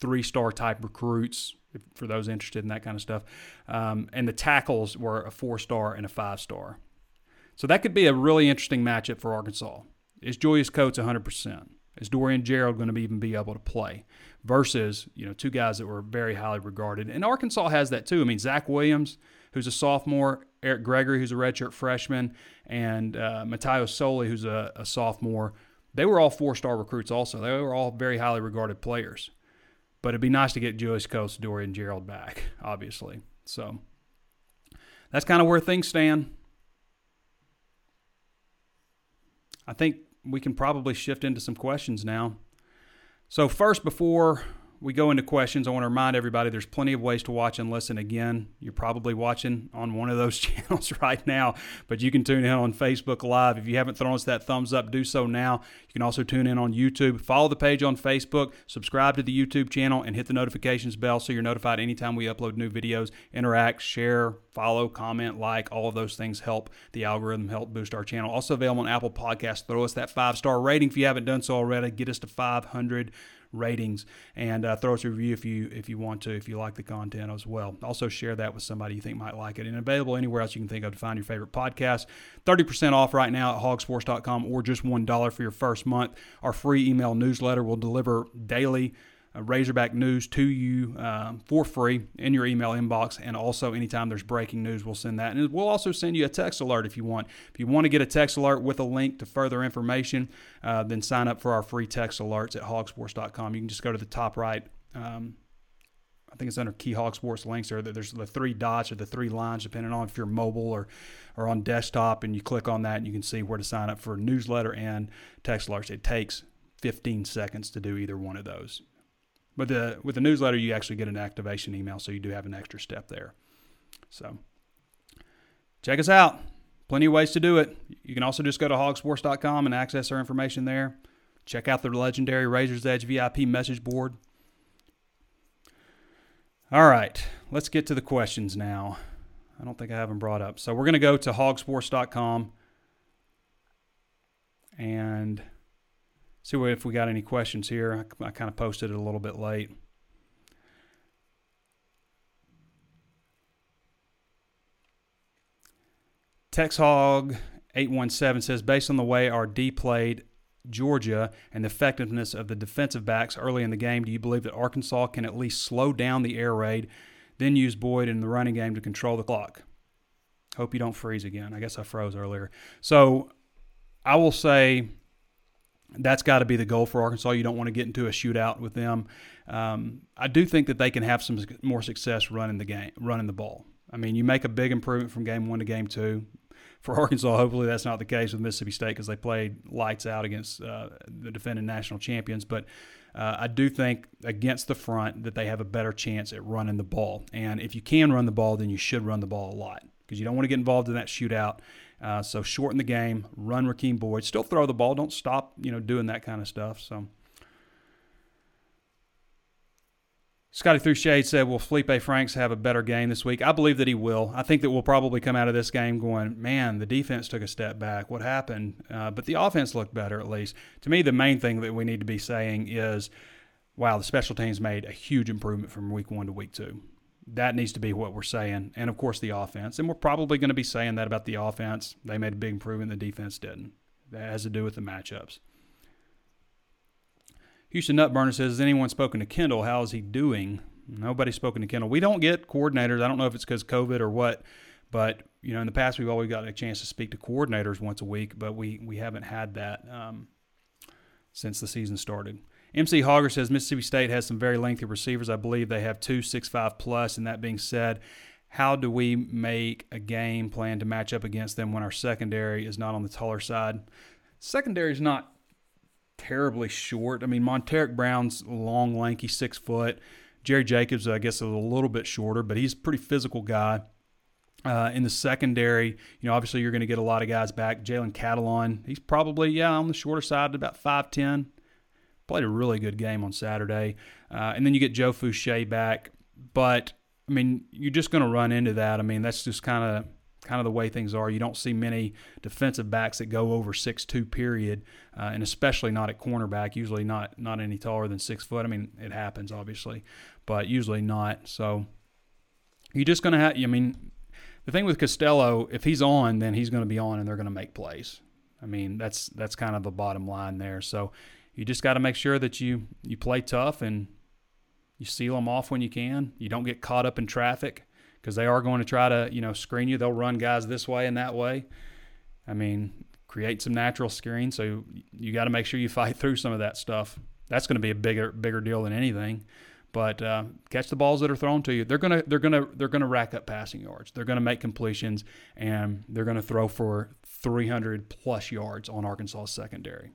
three-star type recruits for those interested in that kind of stuff. Um, and the tackles were a four-star and a five-star. So that could be a really interesting matchup for Arkansas. Is Julius Coates 100%? Is Dorian Gerald going to even be able to play? Versus you know two guys that were very highly regarded. And Arkansas has that too. I mean, Zach Williams, who's a sophomore, Eric Gregory, who's a redshirt freshman, and uh, Mataio Soli, who's a, a sophomore. They were all four-star recruits. Also, they were all very highly regarded players. But it'd be nice to get Joyce Coast, Dory, and Gerald back, obviously. So that's kind of where things stand. I think we can probably shift into some questions now. So, first, before we go into questions, I want to remind everybody there's plenty of ways to watch and listen again. You're probably watching on one of those channels right now, but you can tune in on Facebook Live. If you haven't thrown us that thumbs up, do so now. You can also tune in on YouTube. Follow the page on Facebook, subscribe to the YouTube channel, and hit the notifications bell so you're notified anytime we upload new videos. Interact, share, follow, comment, like, all of those things help the algorithm, help boost our channel. Also available on Apple Podcasts. Throw us that five star rating if you haven't done so already. Get us to 500 ratings and uh, throw us a review if you if you want to if you like the content as well. Also share that with somebody you think might like it. And available anywhere else you can think of to find your favorite podcast. 30% off right now at hawgsports.com or just $1 for your first month. Our free email newsletter will deliver daily Razorback news to you uh, for free in your email inbox. And also, anytime there's breaking news, we'll send that. And we'll also send you a text alert if you want. If you want to get a text alert with a link to further information, uh, then sign up for our free text alerts at hawgsports.com. You can just go to the top right. Um, I think it's under Key Hawg Sports links. There, there's the three dots or the three lines, depending on if you're mobile or, or on desktop. And you click on that, and you can see where to sign up for newsletter and text alerts. It takes 15 seconds to do either one of those. But the with the newsletter, you actually get an activation email, so you do have an extra step there. So check us out. Plenty of ways to do it. You can also just go to hawgsports.com and access our information there. Check out the legendary Razor's Edge VIP message board. All right, let's get to the questions now. I don't think I have them brought up. So we're going to go to hawgsports.com and see if we got any questions here. I, I kind of posted it a little bit late. TexHog 817 says, based on the way our D played Georgia and the effectiveness of the defensive backs early in the game, do you believe that Arkansas can at least slow down the air raid, then use Boyd in the running game to control the clock? Hope you don't freeze again. I guess I froze earlier. So I will say that's got to be the goal for Arkansas. You don't want to get into a shootout with them. Um, I do think that they can have some more success running the game, running the ball. I mean, you make a big improvement from game one to game two. For Arkansas, hopefully that's not the case with Mississippi State because they played lights out against uh, the defending national champions. But uh, I do think against the front that they have a better chance at running the ball. And if you can run the ball, then you should run the ball a lot because you don't want to get involved in that shootout. Uh, so shorten the game, run Rakeem Boyd, still throw the ball, don't stop, you know, doing that kind of stuff. So. Scotty through shade said, "Will Feleipe Franks have a better game this week?" I believe that he will. I think that we'll probably come out of this game going, "Man, the defense took a step back. What happened?" Uh, but the offense looked better at least. To me, the main thing that we need to be saying is, "Wow, the special teams made a huge improvement from week one to week two that needs to be what we're saying. And of course, the offense. And we're probably going to be saying that about the offense. They made a big improvement, the defense didn't. That has to do with the matchups. Houston Nutburner says, Has anyone spoken to Kendal? How is he doing? Nobody's spoken to Kendal. We don't get coordinators. I don't know if it's because COVID or what, but you know, in the past we've always got a chance to speak to coordinators once a week, but we we haven't had that um, since the season started. MC Hogger says Mississippi State has some very lengthy receivers. I believe they have two six five plus. And that being said, how do we make a game plan to match up against them when our secondary is not on the taller side? Secondary is not terribly short. I mean, Montaric Brown's long, lanky, six foot. Jerry Jacobs, I guess, is a little bit shorter, but he's a pretty physical guy. Uh, in the secondary, you know, obviously you're going to get a lot of guys back. Jalen Catalon, he's probably, yeah, on the shorter side, at about 5'10, played a really good game on Saturday. Uh, and then you get Joe Foucha back. But, I mean, you're just going to run into that. I mean, that's just kind of kind of the way things are. You don't see many defensive backs that go over six two period, uh, and especially not at cornerback. Usually not not any taller than six foot. I mean, it happens obviously, but usually not. So you're just going to have. I mean, the thing with Costello, if he's on, then he's going to be on, and they're going to make plays. I mean, that's that's kind of the bottom line there. So you just got to make sure that you you play tough and you seal them off when you can. You don't get caught up in traffic because they are going to try to you know screen you. They'll run guys this way and that way. I mean, create some natural screen. So you got to make sure you fight through some of that stuff. That's going to be a bigger bigger deal than anything. But uh, catch the balls that are thrown to you. They're gonna they're gonna they're gonna rack up passing yards. They're gonna make completions and they're gonna throw for 300 plus yards on Arkansas secondary.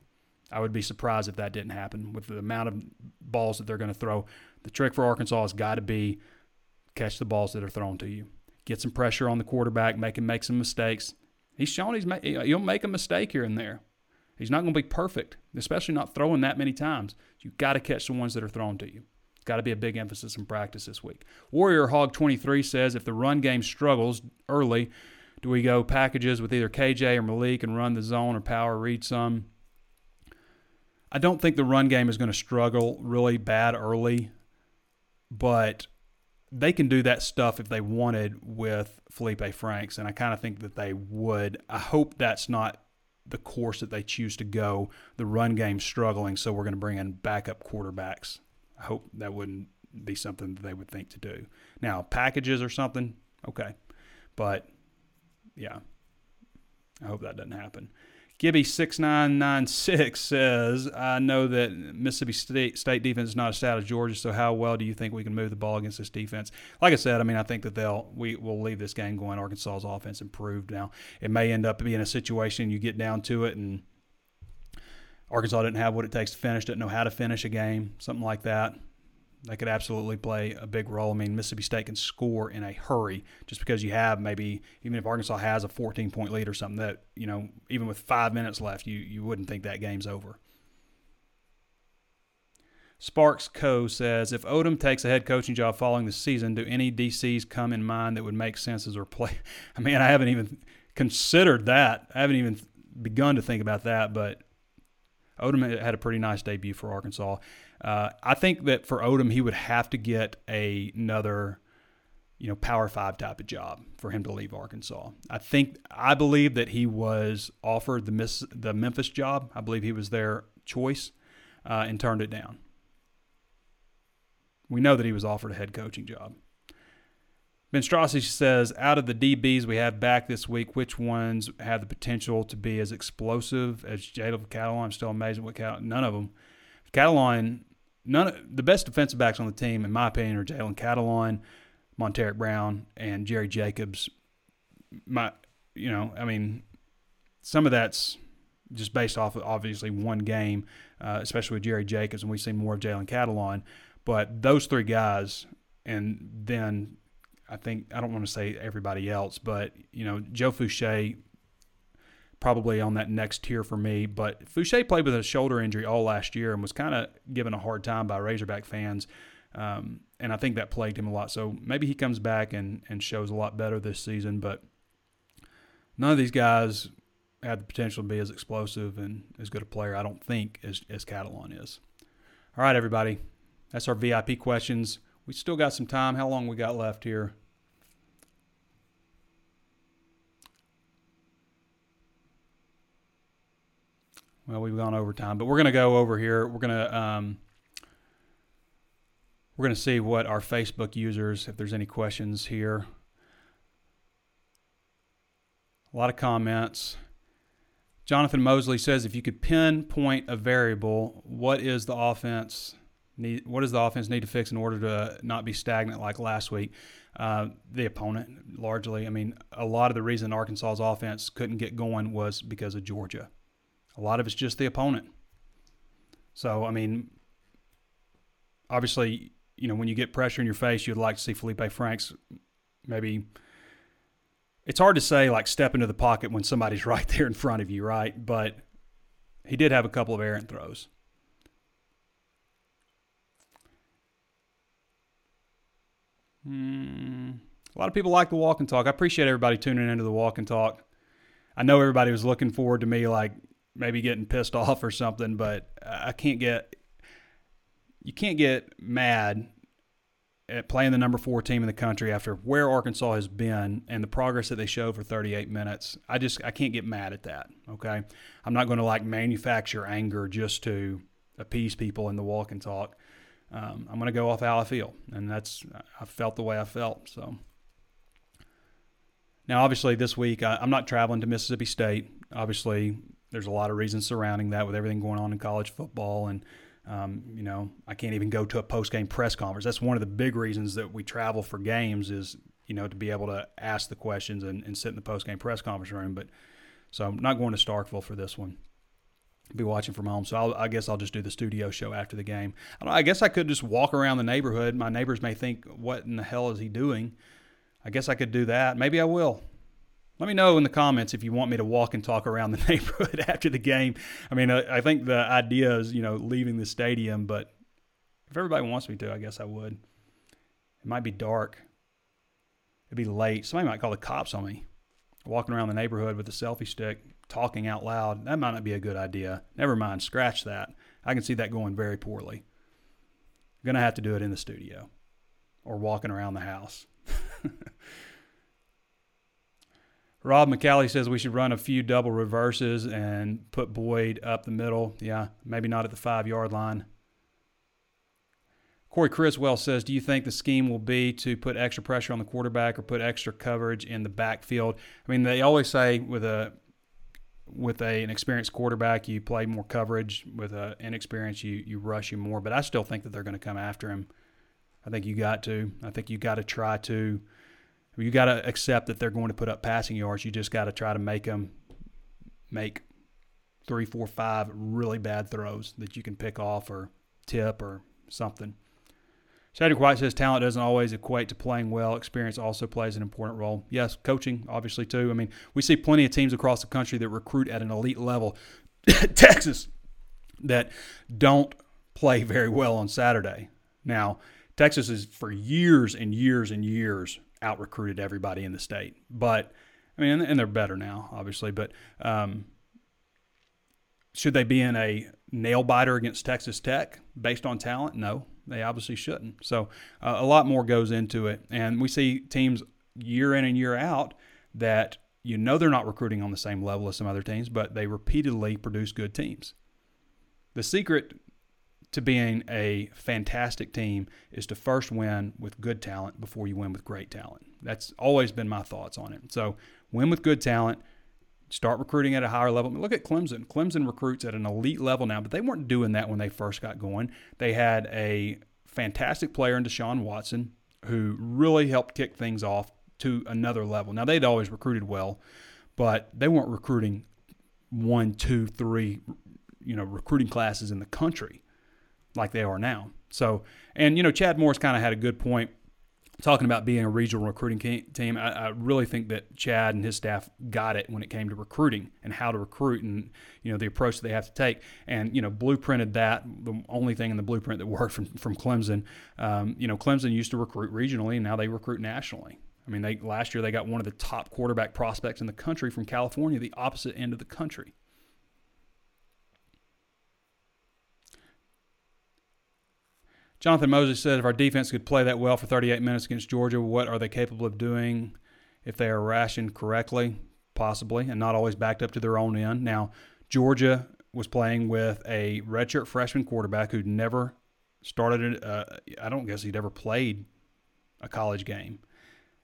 I would be surprised if that didn't happen with the amount of balls that they're going to throw. The trick for Arkansas has got to be catch the balls that are thrown to you. Get some pressure on the quarterback, make him make some mistakes. He's shown he's he'll make a mistake here and there. He's not going to be perfect, especially not throwing that many times. You've got to catch the ones that are thrown to you. It's got to be a big emphasis in practice this week. Warrior Hog 23 says if the run game struggles early, do we go packages with either KJ or Malik and run the zone or power read some? I don't think the run game is going to struggle really bad early, but they can do that stuff if they wanted with Feleipe Franks, and I kind of think that they would. I hope that's not the course that they choose to go. The run game struggling, so we're going to bring in backup quarterbacks. I hope that wouldn't be something that they would think to do. Now, packages or something, okay, but yeah, I hope that doesn't happen. Gibby6996 says, I know that Mississippi State, State defense is not as stout as Georgia, so how well do you think we can move the ball against this defense? Like I said, I mean, I think that they'll we will leave this game going. Arkansas's offense improved. Now, it may end up being a situation you get down to it and Arkansas didn't have what it takes to finish, didn't know how to finish a game, something like that they could absolutely play a big role. I mean, Mississippi State can score in a hurry just because you have maybe even if Arkansas has a 14 point lead or something that you know even with five minutes left, you you wouldn't think that game's over. Sparks Co says if Odom takes a head coaching job following the season, do any DCs come in mind that would make sense as a play? I mean, I haven't even considered that. I haven't even begun to think about that, but Odom had a pretty nice debut for Arkansas. Uh, I think that for Odom, he would have to get a, another, you know, Power Five type of job for him to leave Arkansas. I think I believe that he was offered the Miss, the Memphis job. I believe he was their choice uh, and turned it down. We know that he was offered a head coaching job. Ben Strassi says, out of the DBs we have back this week, which ones have the potential to be as explosive as Jalen Catalon? I'm still amazed at what Catalon, none of them. Catalon, none of, the best defensive backs on the team, in my opinion, are Jalen Catalon, Montaric Brown, and Jerry Jacobs. My, you know, I mean, some of that's just based off of obviously one game, uh, especially with Jerry Jacobs, and we've seen more of Jalen Catalon. But those three guys, and then I think I don't want to say everybody else, but you know Joe Foucha probably on that next tier for me. But Foucha played with a shoulder injury all last year and was kind of given a hard time by Razorback fans, um, and I think that plagued him a lot. So maybe he comes back and and shows a lot better this season. But none of these guys had the potential to be as explosive and as good a player. I don't think as as Catalon is. All right, everybody, that's our VIP questions. We still got some time. How long we got left here? Well, we've gone over time, but we're going to go over here. We're going to um, we're going to see what our Facebook users, if there's any questions here. A lot of comments. Jonathan Mosley says, if you could pinpoint a variable, what is the offense need? What does the offense need to fix in order to not be stagnant like last week? Uh, the opponent, largely. I mean, a lot of the reason Arkansas's offense couldn't get going was because of Georgia. A lot of it's just the opponent. So, I mean, obviously, you know, when you get pressure in your face, you'd like to see Feleipe Franks maybe. It's hard to say, like, step into the pocket when somebody's right there in front of you, right? But he did have a couple of errant throws. Hmm. A lot of people like the walk and talk. I appreciate everybody tuning into the walk and talk. I know everybody was looking forward to me like maybe getting pissed off or something, but I can't get you can't get mad at playing the number four team in the country after where Arkansas has been and the progress that they showed for 38 minutes. I just I can't get mad at that. Okay, I'm not going to like manufacture anger just to appease people in the walk and talk. Um, I'm going to go off how I feel, and that's I felt the way I felt. So now, obviously, this week I, I'm not traveling to Mississippi State. Obviously, there's a lot of reasons surrounding that with everything going on in college football and Um, you know, I can't even go to a post game press conference. That's one of the big reasons that we travel for games is you know to be able to ask the questions and, and sit in the post game press conference room. But so I'm not going to Starkville for this one. Be watching from home, so I'll, i guess I'll just do the studio show after the game. I, I guess I could just walk around the neighborhood. My neighbors may think, "What in the hell is he doing?" I guess I could do that. Maybe I will. Let me know in the comments if you want me to walk and talk around the neighborhood after the game. I mean, I, think the idea is, you know, leaving the stadium, but if everybody wants me to, I guess I would. It might be dark. It'd be late. Somebody might call the cops on me. Walking around the neighborhood with a selfie stick, talking out loud. That might not be a good idea. Never mind, scratch that. I can see that going very poorly. Going to have to do it in the studio or walking around the house. Rob McCallie says we should run a few double reverses and put Boyd up the middle. Yeah, maybe not at the five yard line. Corey Criswell says, Do you think the scheme will be to put extra pressure on the quarterback or put extra coverage in the backfield? I mean, they always say with a with a, an experienced quarterback, you play more coverage. With an inexperienced, you you rush him more. But I still think that they're going to come after him. I think you got to. I think you got to try to you got to accept that they're going to put up passing yards. You just got to try to make them make three, four, five really bad throws that you can pick off or tip or something. Cedric White says talent doesn't always equate to playing well. Experience also plays an important role. Yes, coaching, obviously, too. I mean, we see plenty of teams across the country that recruit at an elite level. Texas, that don't play very well on Saturday. Now, Texas is for years and years and years out recruited everybody in the state. But I mean, and they're better now, obviously. But um, should they be in a nail biter against Texas Tech based on talent? No, they obviously shouldn't. So uh, a lot more goes into it, and we see teams year in and year out that you know they're not recruiting on the same level as some other teams, but they repeatedly produce good teams. The secret to being a fantastic team is to first win with good talent before you win with great talent. That's always been my thoughts on it. So, win with good talent, start recruiting at a higher level. I mean, look at Clemson. Clemson recruits at an elite level now, but they weren't doing that when they first got going. They had a fantastic player in Deshaun Watson who really helped kick things off to another level. Now, they'd always recruited well, but they weren't recruiting one, two, three, you know, recruiting classes in the country like they are now. So, and you know, Chad Morris kind of had a good point talking about being a regional recruiting team. I, I, really think that Chad and his staff got it when it came to recruiting and how to recruit and you know the approach that they have to take. And you know, blueprinted that. The only thing in the blueprint that worked from from Clemson. Um, you know, Clemson used to recruit regionally, and now they recruit nationally. I mean, they last year they got one of the top quarterback prospects in the country from California, the opposite end of the country. Jonathan Moses said, if our defense could play that well for 38 minutes against Georgia, what are they capable of doing if they are rationed correctly? Possibly, and not always backed up to their own end. Now, Georgia was playing with a redshirt freshman quarterback who'd never started, uh, I don't guess he'd ever played a college game.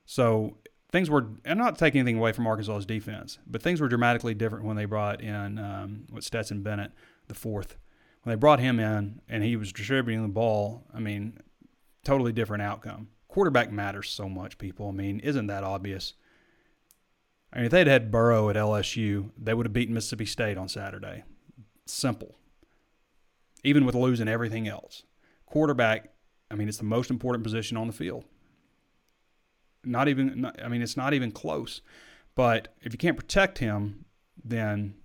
So things were, I'm not taking anything away from Arkansas's defense, but things were dramatically different when they brought in um, what Stetson Bennett, the fourth when they brought him in and he was distributing the ball, I mean, totally different outcome. Quarterback matters so much, people. I mean, isn't that obvious? I mean, if they'd had Burrow at LSU, they would have beaten Mississippi State on Saturday. Simple. Even with losing everything else. Quarterback, I mean, it's the most important position on the field. Not even, not, I mean, it's not even close. But if you can't protect him, then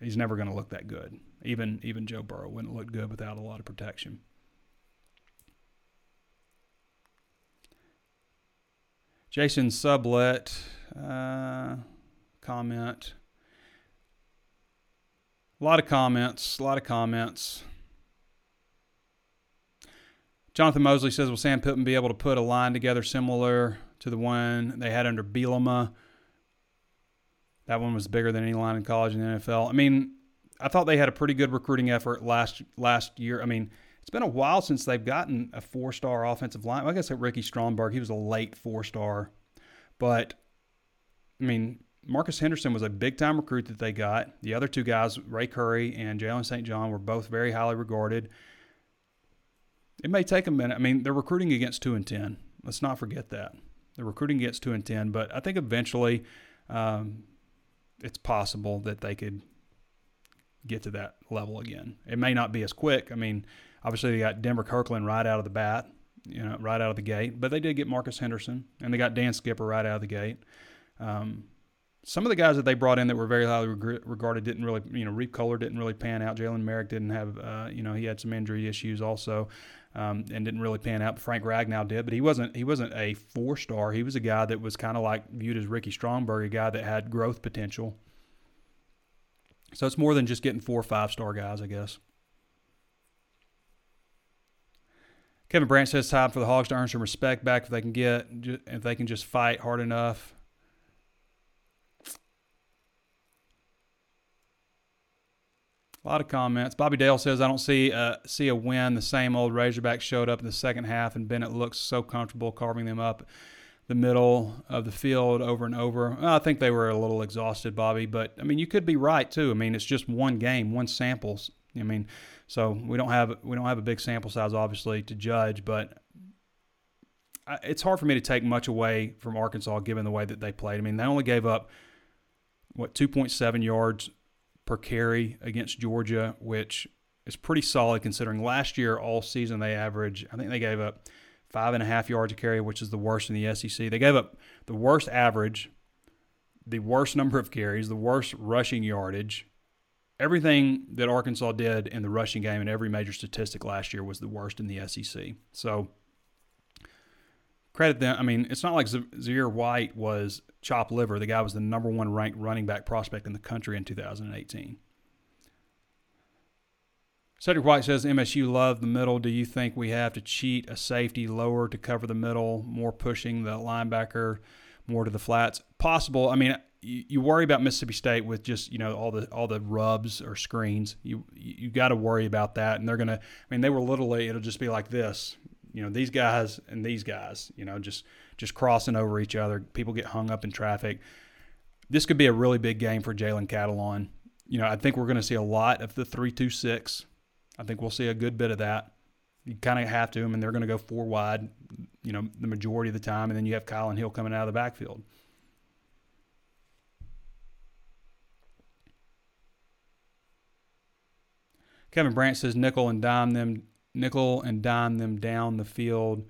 he's never going to look that good. Even even Joe Burrow wouldn't look good without a lot of protection. Jason Sublet uh, comment. A lot of comments. A lot of comments. Jonathan Mosley says, "Will Sam Pittman be able to put a line together similar to the one they had under Bielema?" That one was bigger than any line in college and the NFL. I mean, I thought they had a pretty good recruiting effort last last year. I mean, it's been a while since they've gotten a four star offensive line. I guess at Ricky Stromberg, he was a late four star, but I mean, Marcus Henderson was a big time recruit that they got. The other two guys, Ray Curry and Jalen St. John, were both very highly regarded. it may take a minute. I mean, they're recruiting against two and ten. Let's not forget that they're recruiting against two and ten. But I think eventually, um, it's possible that they could get to that level again. It may not be as quick. I mean, obviously they got Denver Kirkland right out of the bat, you know, right out of the gate. But they did get Marcus Henderson, and they got Dan Skipper right out of the gate. Um, some of the guys that they brought in that were very highly regarded didn't really, you know, Reef Kohler didn't really pan out. Jalen Merrick didn't have, uh, you know, he had some injury issues also, um, and didn't really pan out. Frank Ragnow did, but he wasn't he wasn't a four star. He was a guy that was kind of like viewed as Ricky Stromberg, a guy that had growth potential. So it's more than just getting four or five star guys, I guess. Kevin Brandt says time for the Hogs to earn some respect back if they can get if they can just fight hard enough. A lot of comments. Bobby Dale says, "I don't see uh, see a win. The same old Razorbacks showed up in the second half, and Bennett looks so comfortable carving them up the middle of the field over and over. I think they were a little exhausted, Bobby. But I mean, you could be right too. I mean, it's just one game, one sample. I mean, so we don't have we don't have a big sample size, obviously, to judge. But it's hard for me to take much away from Arkansas given the way that they played. I mean, they only gave up what 2.7 yards per carry against Georgia, which is pretty solid considering last year all season they averaged. I think they gave up five and a half yards a carry, which is the worst in the SEC. They gave up the worst average, the worst number of carries, the worst rushing yardage. Everything that Arkansas did in the rushing game in every major statistic last year was the worst in the SEC. So credit them. I mean, it's not like Zamir White was chop liver. The guy was the number one ranked running back prospect in the country in 2018. Cedric White says MSU love the middle. Do you think we have to cheat a safety lower to cover the middle, more pushing the linebacker, more to the flats? Possible. I mean, you, you worry about Mississippi State with just you know all the all the rubs or screens. You you got to worry about that, and they're gonna. I mean, they were literally it'll just be like this you know these guys and these guys you know just just crossing over each other people get hung up in traffic this could be a really big game for jalen catalon you know i think we're going to see a lot of the 326 i think we'll see a good bit of that you kind of have to I and mean, they're going to go four wide you know the majority of the time and then you have Kylin Hill coming out of the backfield Kevin Brandt says nickel and dime them nickel and dime them down the field,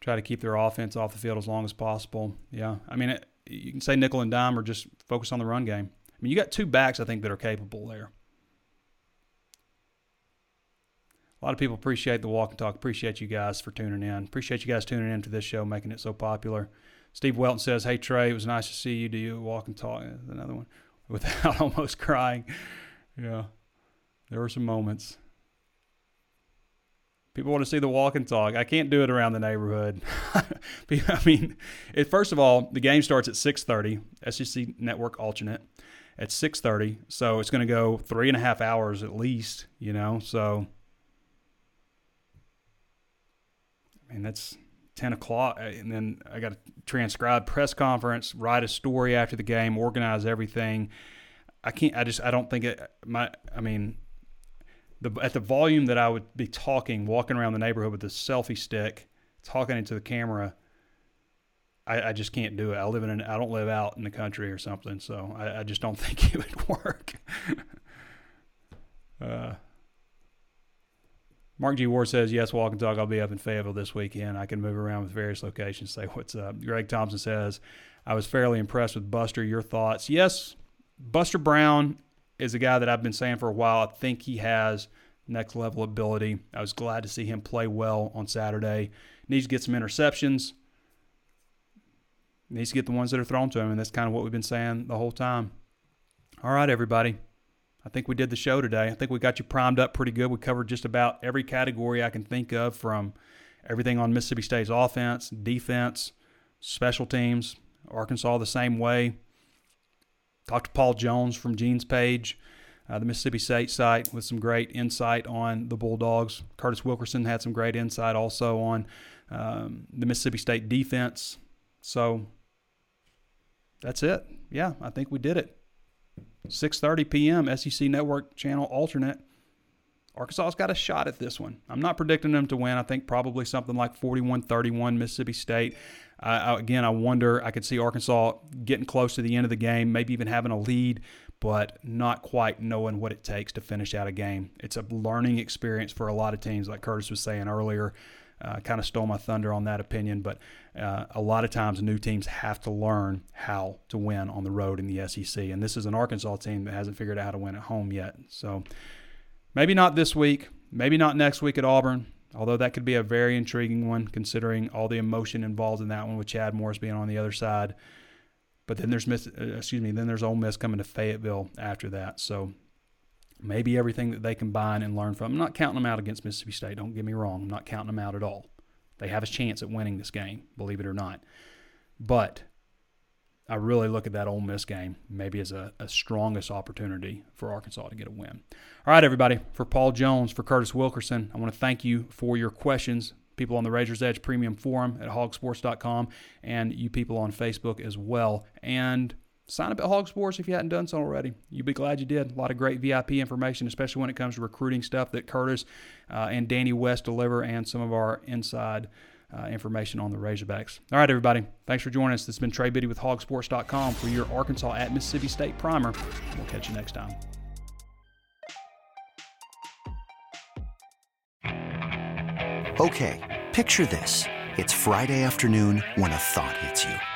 try to keep their offense off the field as long as possible. Yeah, I mean, it, you can say nickel and dime or just focus on the run game. I mean, you got two backs I think that are capable there. A lot of people appreciate the walk and talk. Appreciate you guys for tuning in. Appreciate you guys tuning in to this show, making it so popular. Steve Welton says, "Hey Trey, it was nice to see you. Do you walk and talk?" Another one without almost crying. Yeah, there were some moments. People want to see the walk and talk. I can't do it around the neighborhood. I mean, it, first of all, the game starts at 6:30. SEC Network alternate at 6:30, so it's going to go three and a half hours at least. You know, so Mean that's 10 o'clock, uh, and then I got to transcribe press conference, write a story after the game, organize everything. I can't. I just. I don't think it. My. I mean, the, at the volume that I would be talking, walking around the neighborhood with a selfie stick, talking into the camera, I, I, just can't do it. I live in an, I don't live out in the country or something, so I, I just don't think it would work. uh, Mark G. Ward says, yes, walk and talk. I'll be up in Fayetteville this weekend. I can move around with various locations, say what's up. Greg Thompson says, I was fairly impressed with Buster. Your thoughts? Yes, Buster Brown is a guy that I've been saying for a while. I think he has next level ability. I was glad to see him play well on Saturday. Needs to get some interceptions. Needs to get the ones that are thrown to him, and that's kind of what we've been saying the whole time. All right, everybody. I think we did the show today. I think we got you primed up pretty good. We covered just about every category I can think of from everything on Mississippi State's offense, defense, special teams, Arkansas the same way. Talked to Paul Jones from Gene's page, uh, the Mississippi State site, with some great insight on the Bulldogs. Curtis Wilkerson had some great insight also on um, the Mississippi State defense. So that's it. Yeah, I think we did it. 6:30 p.m. SEC Network channel alternate Arkansas's got a shot at this one. I'm not predicting them to win. I think probably something like 41 31 Mississippi State. Uh, again, I wonder, I could see Arkansas getting close to the end of the game, maybe even having a lead, but not quite knowing what it takes to finish out a game. It's a learning experience for a lot of teams, like Curtis was saying earlier. Uh, kind of stole my thunder on that opinion, but uh, a lot of times new teams have to learn how to win on the road in the SEC. And this is an Arkansas team that hasn't figured out how to win at home yet. So maybe not this week, maybe not next week at Auburn, although that could be a very intriguing one considering all the emotion involved in that one with Chad Morris being on the other side. But then there's Miss, uh, excuse me, then there's Ole Miss coming to Fayetteville after that. So maybe everything that they combine and learn from. I'm not counting them out against Mississippi State. Don't get me wrong. I'm not counting them out at all. They have a chance at winning this game, believe it or not. But I really look at that Ole Miss game maybe as a, a, strongest opportunity for Arkansas to get a win. All right, everybody. For Paul Jones, for Curtis Wilkerson, I want to thank you for your questions. People on the Razor's Edge Premium Forum at hawgsports.com and you people on Facebook as well. And sign up at Hawg Sports if you hadn't done so already. You'll be glad you did. A lot of great VIP information, especially when it comes to recruiting stuff that Curtis uh, and Danny West deliver and some of our inside uh, information on the Razorbacks. All right, everybody. Thanks for joining us. This has been Trey Biddy with hawgsports.com for your Arkansas at Mississippi State primer. We'll catch you next time.
Okay, picture this. It's Friday afternoon when a thought hits you.